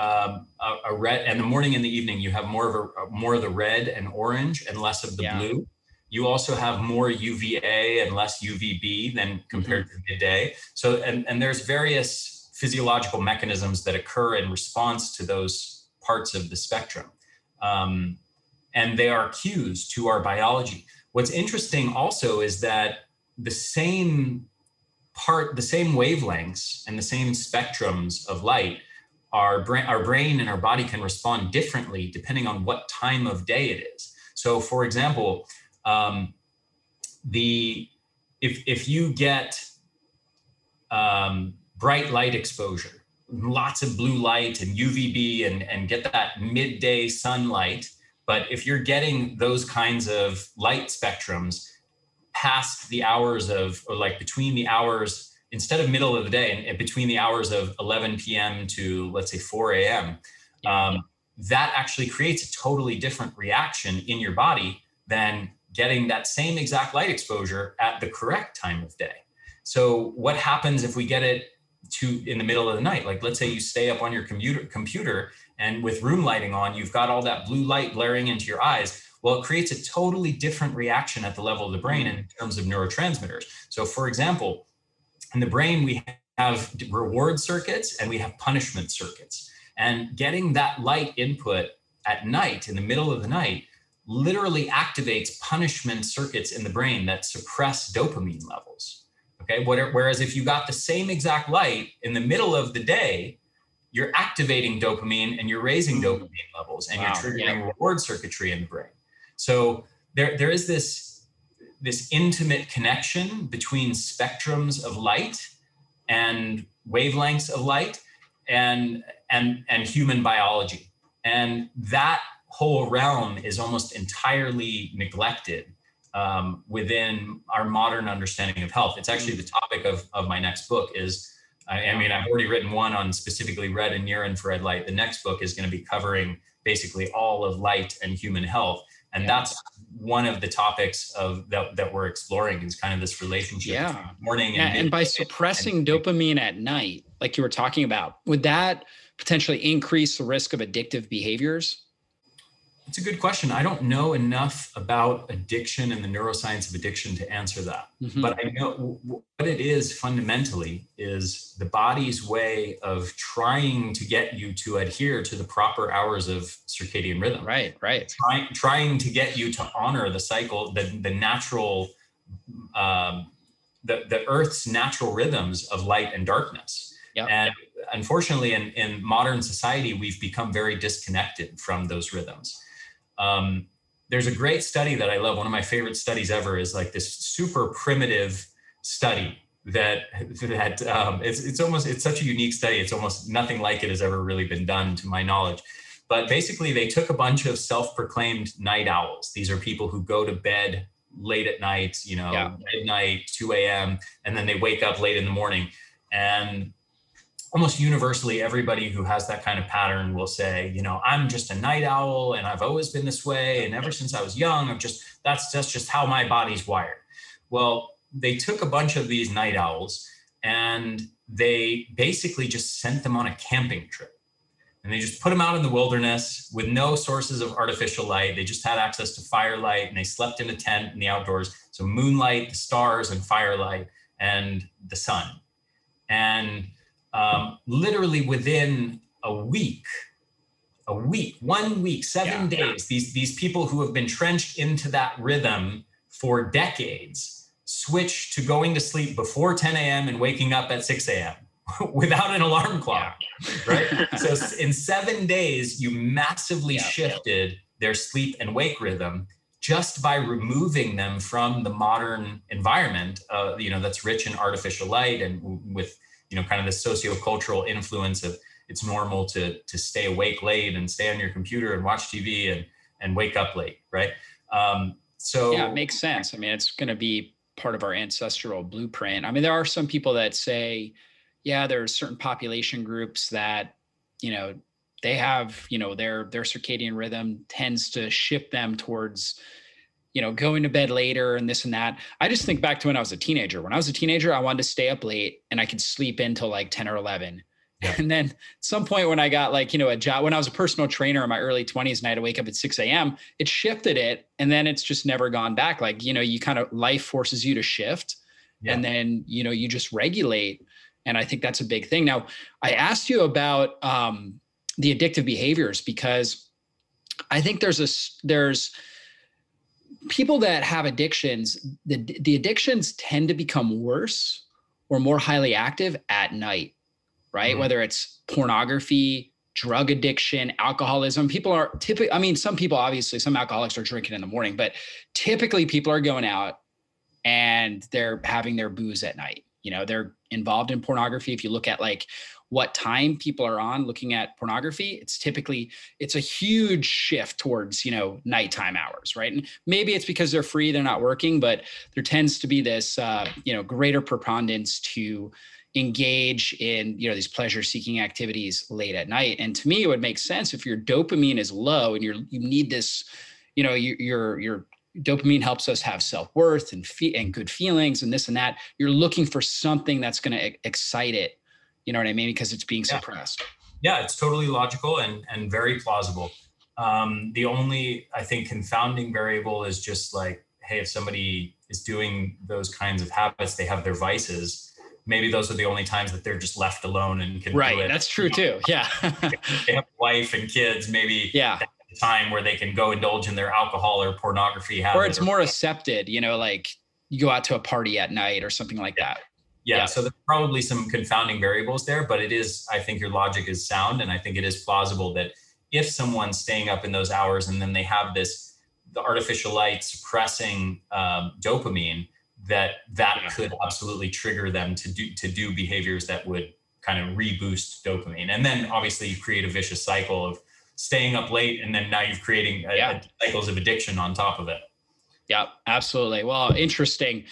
um, a, a, red, and the morning and the evening, you have more of a more of the red and orange and less of the yeah. blue. You also have more UVA and less UVB than compared mm-hmm. to midday. So, and, and there's various physiological mechanisms that occur in response to those parts of the spectrum. Um, and they are cues to our biology. What's interesting also is that the same part, the same wavelengths and the same spectrums of light our brain, our brain and our body can respond differently depending on what time of day it is. So, for example, um, the if if you get um, bright light exposure, lots of blue light and UVB, and and get that midday sunlight, but if you're getting those kinds of light spectrums past the hours of, or like between the hours instead of middle of the day and between the hours of 11 p.m. to let's say 4 a.m., um, that actually creates a totally different reaction in your body than getting that same exact light exposure at the correct time of day. So what happens if we get it to in the middle of the night? Like let's say you stay up on your computer computer and with room lighting on, you've got all that blue light blaring into your eyes. Well, it creates a totally different reaction at the level of the brain in terms of neurotransmitters. So for example, in the brain, we have reward circuits and we have punishment circuits. And getting that light input at night, in the middle of the night, literally activates punishment circuits in the brain that suppress dopamine levels. Okay. Whereas if you got the same exact light in the middle of the day, you're activating dopamine and you're raising mm. dopamine levels and wow. you're triggering yeah. reward circuitry in the brain. So there, there is this this intimate connection between spectrums of light and wavelengths of light and and and human biology. And that whole realm is almost entirely neglected um, within our modern understanding of health. It's actually the topic of, of my next book is I, I mean i've already written one on specifically red and near infrared light. The next book is going to be covering basically all of light and human health and yeah. that's one of the topics of that, that we're exploring is kind of this relationship yeah. morning and, and by suppressing and, dopamine at night like you were talking about would that potentially increase the risk of addictive behaviors it's a good question. I don't know enough about addiction and the neuroscience of addiction to answer that. Mm-hmm. But I know what it is fundamentally is the body's way of trying to get you to adhere to the proper hours of circadian rhythm. Right, right. Trying, trying to get you to honor the cycle, the, the natural, um, the, the Earth's natural rhythms of light and darkness. Yep. And unfortunately, in, in modern society, we've become very disconnected from those rhythms. Um, there's a great study that I love. One of my favorite studies ever is like this super primitive study that that um, it's it's almost it's such a unique study. It's almost nothing like it has ever really been done to my knowledge. But basically, they took a bunch of self-proclaimed night owls. These are people who go to bed late at night, you know, yeah. midnight, 2 a.m., and then they wake up late in the morning. And almost universally everybody who has that kind of pattern will say you know i'm just a night owl and i've always been this way and ever since i was young i've just that's that's just how my body's wired. Well they took a bunch of these night owls and they basically just sent them on a camping trip. And they just put them out in the wilderness with no sources of artificial light. They just had access to firelight and they slept in a tent in the outdoors. So moonlight the stars and firelight and the sun. And um, literally within a week, a week, one week, seven yeah. days, these, these people who have been trenched into that rhythm for decades switch to going to sleep before 10 a.m. and waking up at 6 a.m. <laughs> without an alarm clock, yeah. right? <laughs> so in seven days, you massively yeah. shifted their sleep and wake rhythm just by removing them from the modern environment, uh, you know, that's rich in artificial light and with, you know, kind of the socio-cultural influence of it's normal to to stay awake late and stay on your computer and watch TV and and wake up late, right? Um, so yeah, it makes sense. I mean, it's going to be part of our ancestral blueprint. I mean, there are some people that say, yeah, there's certain population groups that, you know, they have, you know, their their circadian rhythm tends to shift them towards, you know, going to bed later and this and that. I just think back to when I was a teenager. When I was a teenager, I wanted to stay up late and I could sleep until like 10 or 11. Yeah. And then at some point when I got like, you know, a job, when I was a personal trainer in my early 20s and I had to wake up at 6 a.m., it shifted it. And then it's just never gone back. Like, you know, you kind of life forces you to shift. Yeah. And then, you know, you just regulate and I think that's a big thing. Now, I asked you about um, the addictive behaviors because I think there's a there's people that have addictions. The the addictions tend to become worse or more highly active at night, right? Mm-hmm. Whether it's pornography, drug addiction, alcoholism. People are typically. I mean, some people obviously some alcoholics are drinking in the morning, but typically people are going out and they're having their booze at night you know they're involved in pornography if you look at like what time people are on looking at pornography it's typically it's a huge shift towards you know nighttime hours right? And maybe it's because they're free they're not working but there tends to be this uh, you know greater preponderance to engage in you know these pleasure seeking activities late at night. And to me it would make sense if your dopamine is low and you're you need this you know you, you're you're dopamine helps us have self-worth and fe- and good feelings and this and that you're looking for something that's going to excite it you know what i mean? Because it's being suppressed. Yeah it's totally logical and and very plausible. Um, the only i think confounding variable is just like hey if somebody is doing those kinds of habits they have their vices maybe those are the only times that they're just left alone and can right that's true too yeah. <laughs> They have wife and kids maybe yeah. time where they can go indulge in their alcohol or pornography habit. Or it's more accepted, you know, like you go out to a party at night or something like yeah. that. Yeah, yeah. So there's probably some confounding variables there, but it is, I think your logic is sound. And I think it is plausible that if someone's staying up in those hours and then they have this, the artificial light suppressing um, dopamine, that that yeah. could absolutely trigger them to do to do behaviors that would kind of reboost dopamine. And then obviously you create a vicious cycle of staying up late and then now you're creating a, yeah. a cycles of addiction on top of it yeah absolutely well interesting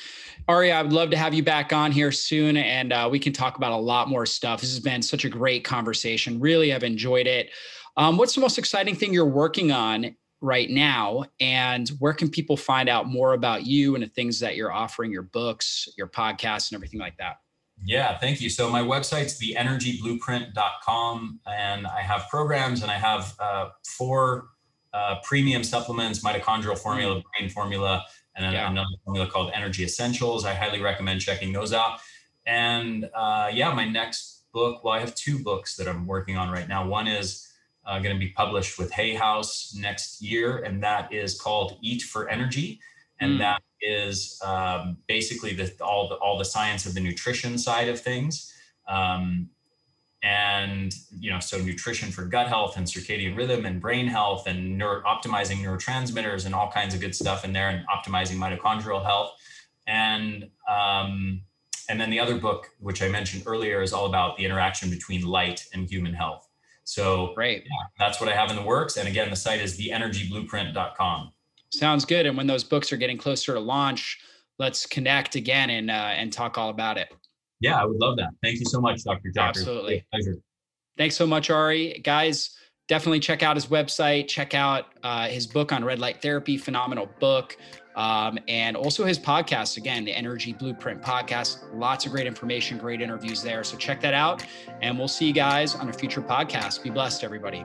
ari i would love to have you back on here soon and uh, we can talk about a lot more stuff this has been such a great conversation really I've enjoyed it um, what's the most exciting thing you're working on right now and where can people find out more about you and the things that you're offering your books your podcasts and everything like that yeah, thank you. So my website's theenergyblueprint.com, and I have programs and I have uh, four uh, premium supplements: mitochondrial formula, mm. brain formula, and yeah. another formula called Energy Essentials. I highly recommend checking those out. And uh, yeah, my next book. Well, I have two books that I'm working on right now. One is uh, going to be published with Hay House next year, and that is called Eat for Energy, and mm. that is um, basically the, all the all the science of the nutrition side of things. Um, and you know so nutrition for gut health and circadian rhythm and brain health and neuro, optimizing neurotransmitters and all kinds of good stuff in there and optimizing mitochondrial health. And um, and then the other book which i mentioned earlier is all about the interaction between light and human health. So great. yeah, that's what i have in the works. And again the site is theenergyblueprint.com Sounds good. And when those books are getting closer to launch, let's connect again and uh, and talk all about it. Yeah, I would love that. Thank you so much, Dr. Doctor. Absolutely. Pleasure. Thanks so much, Ari. Guys, definitely check out his website. Check out uh, his book on red light therapy. Phenomenal book. Um, and also his podcast, again, the Energy Blueprint podcast. Lots of great information, great interviews there. So check that out. And we'll see you guys on a future podcast. Be blessed, everybody.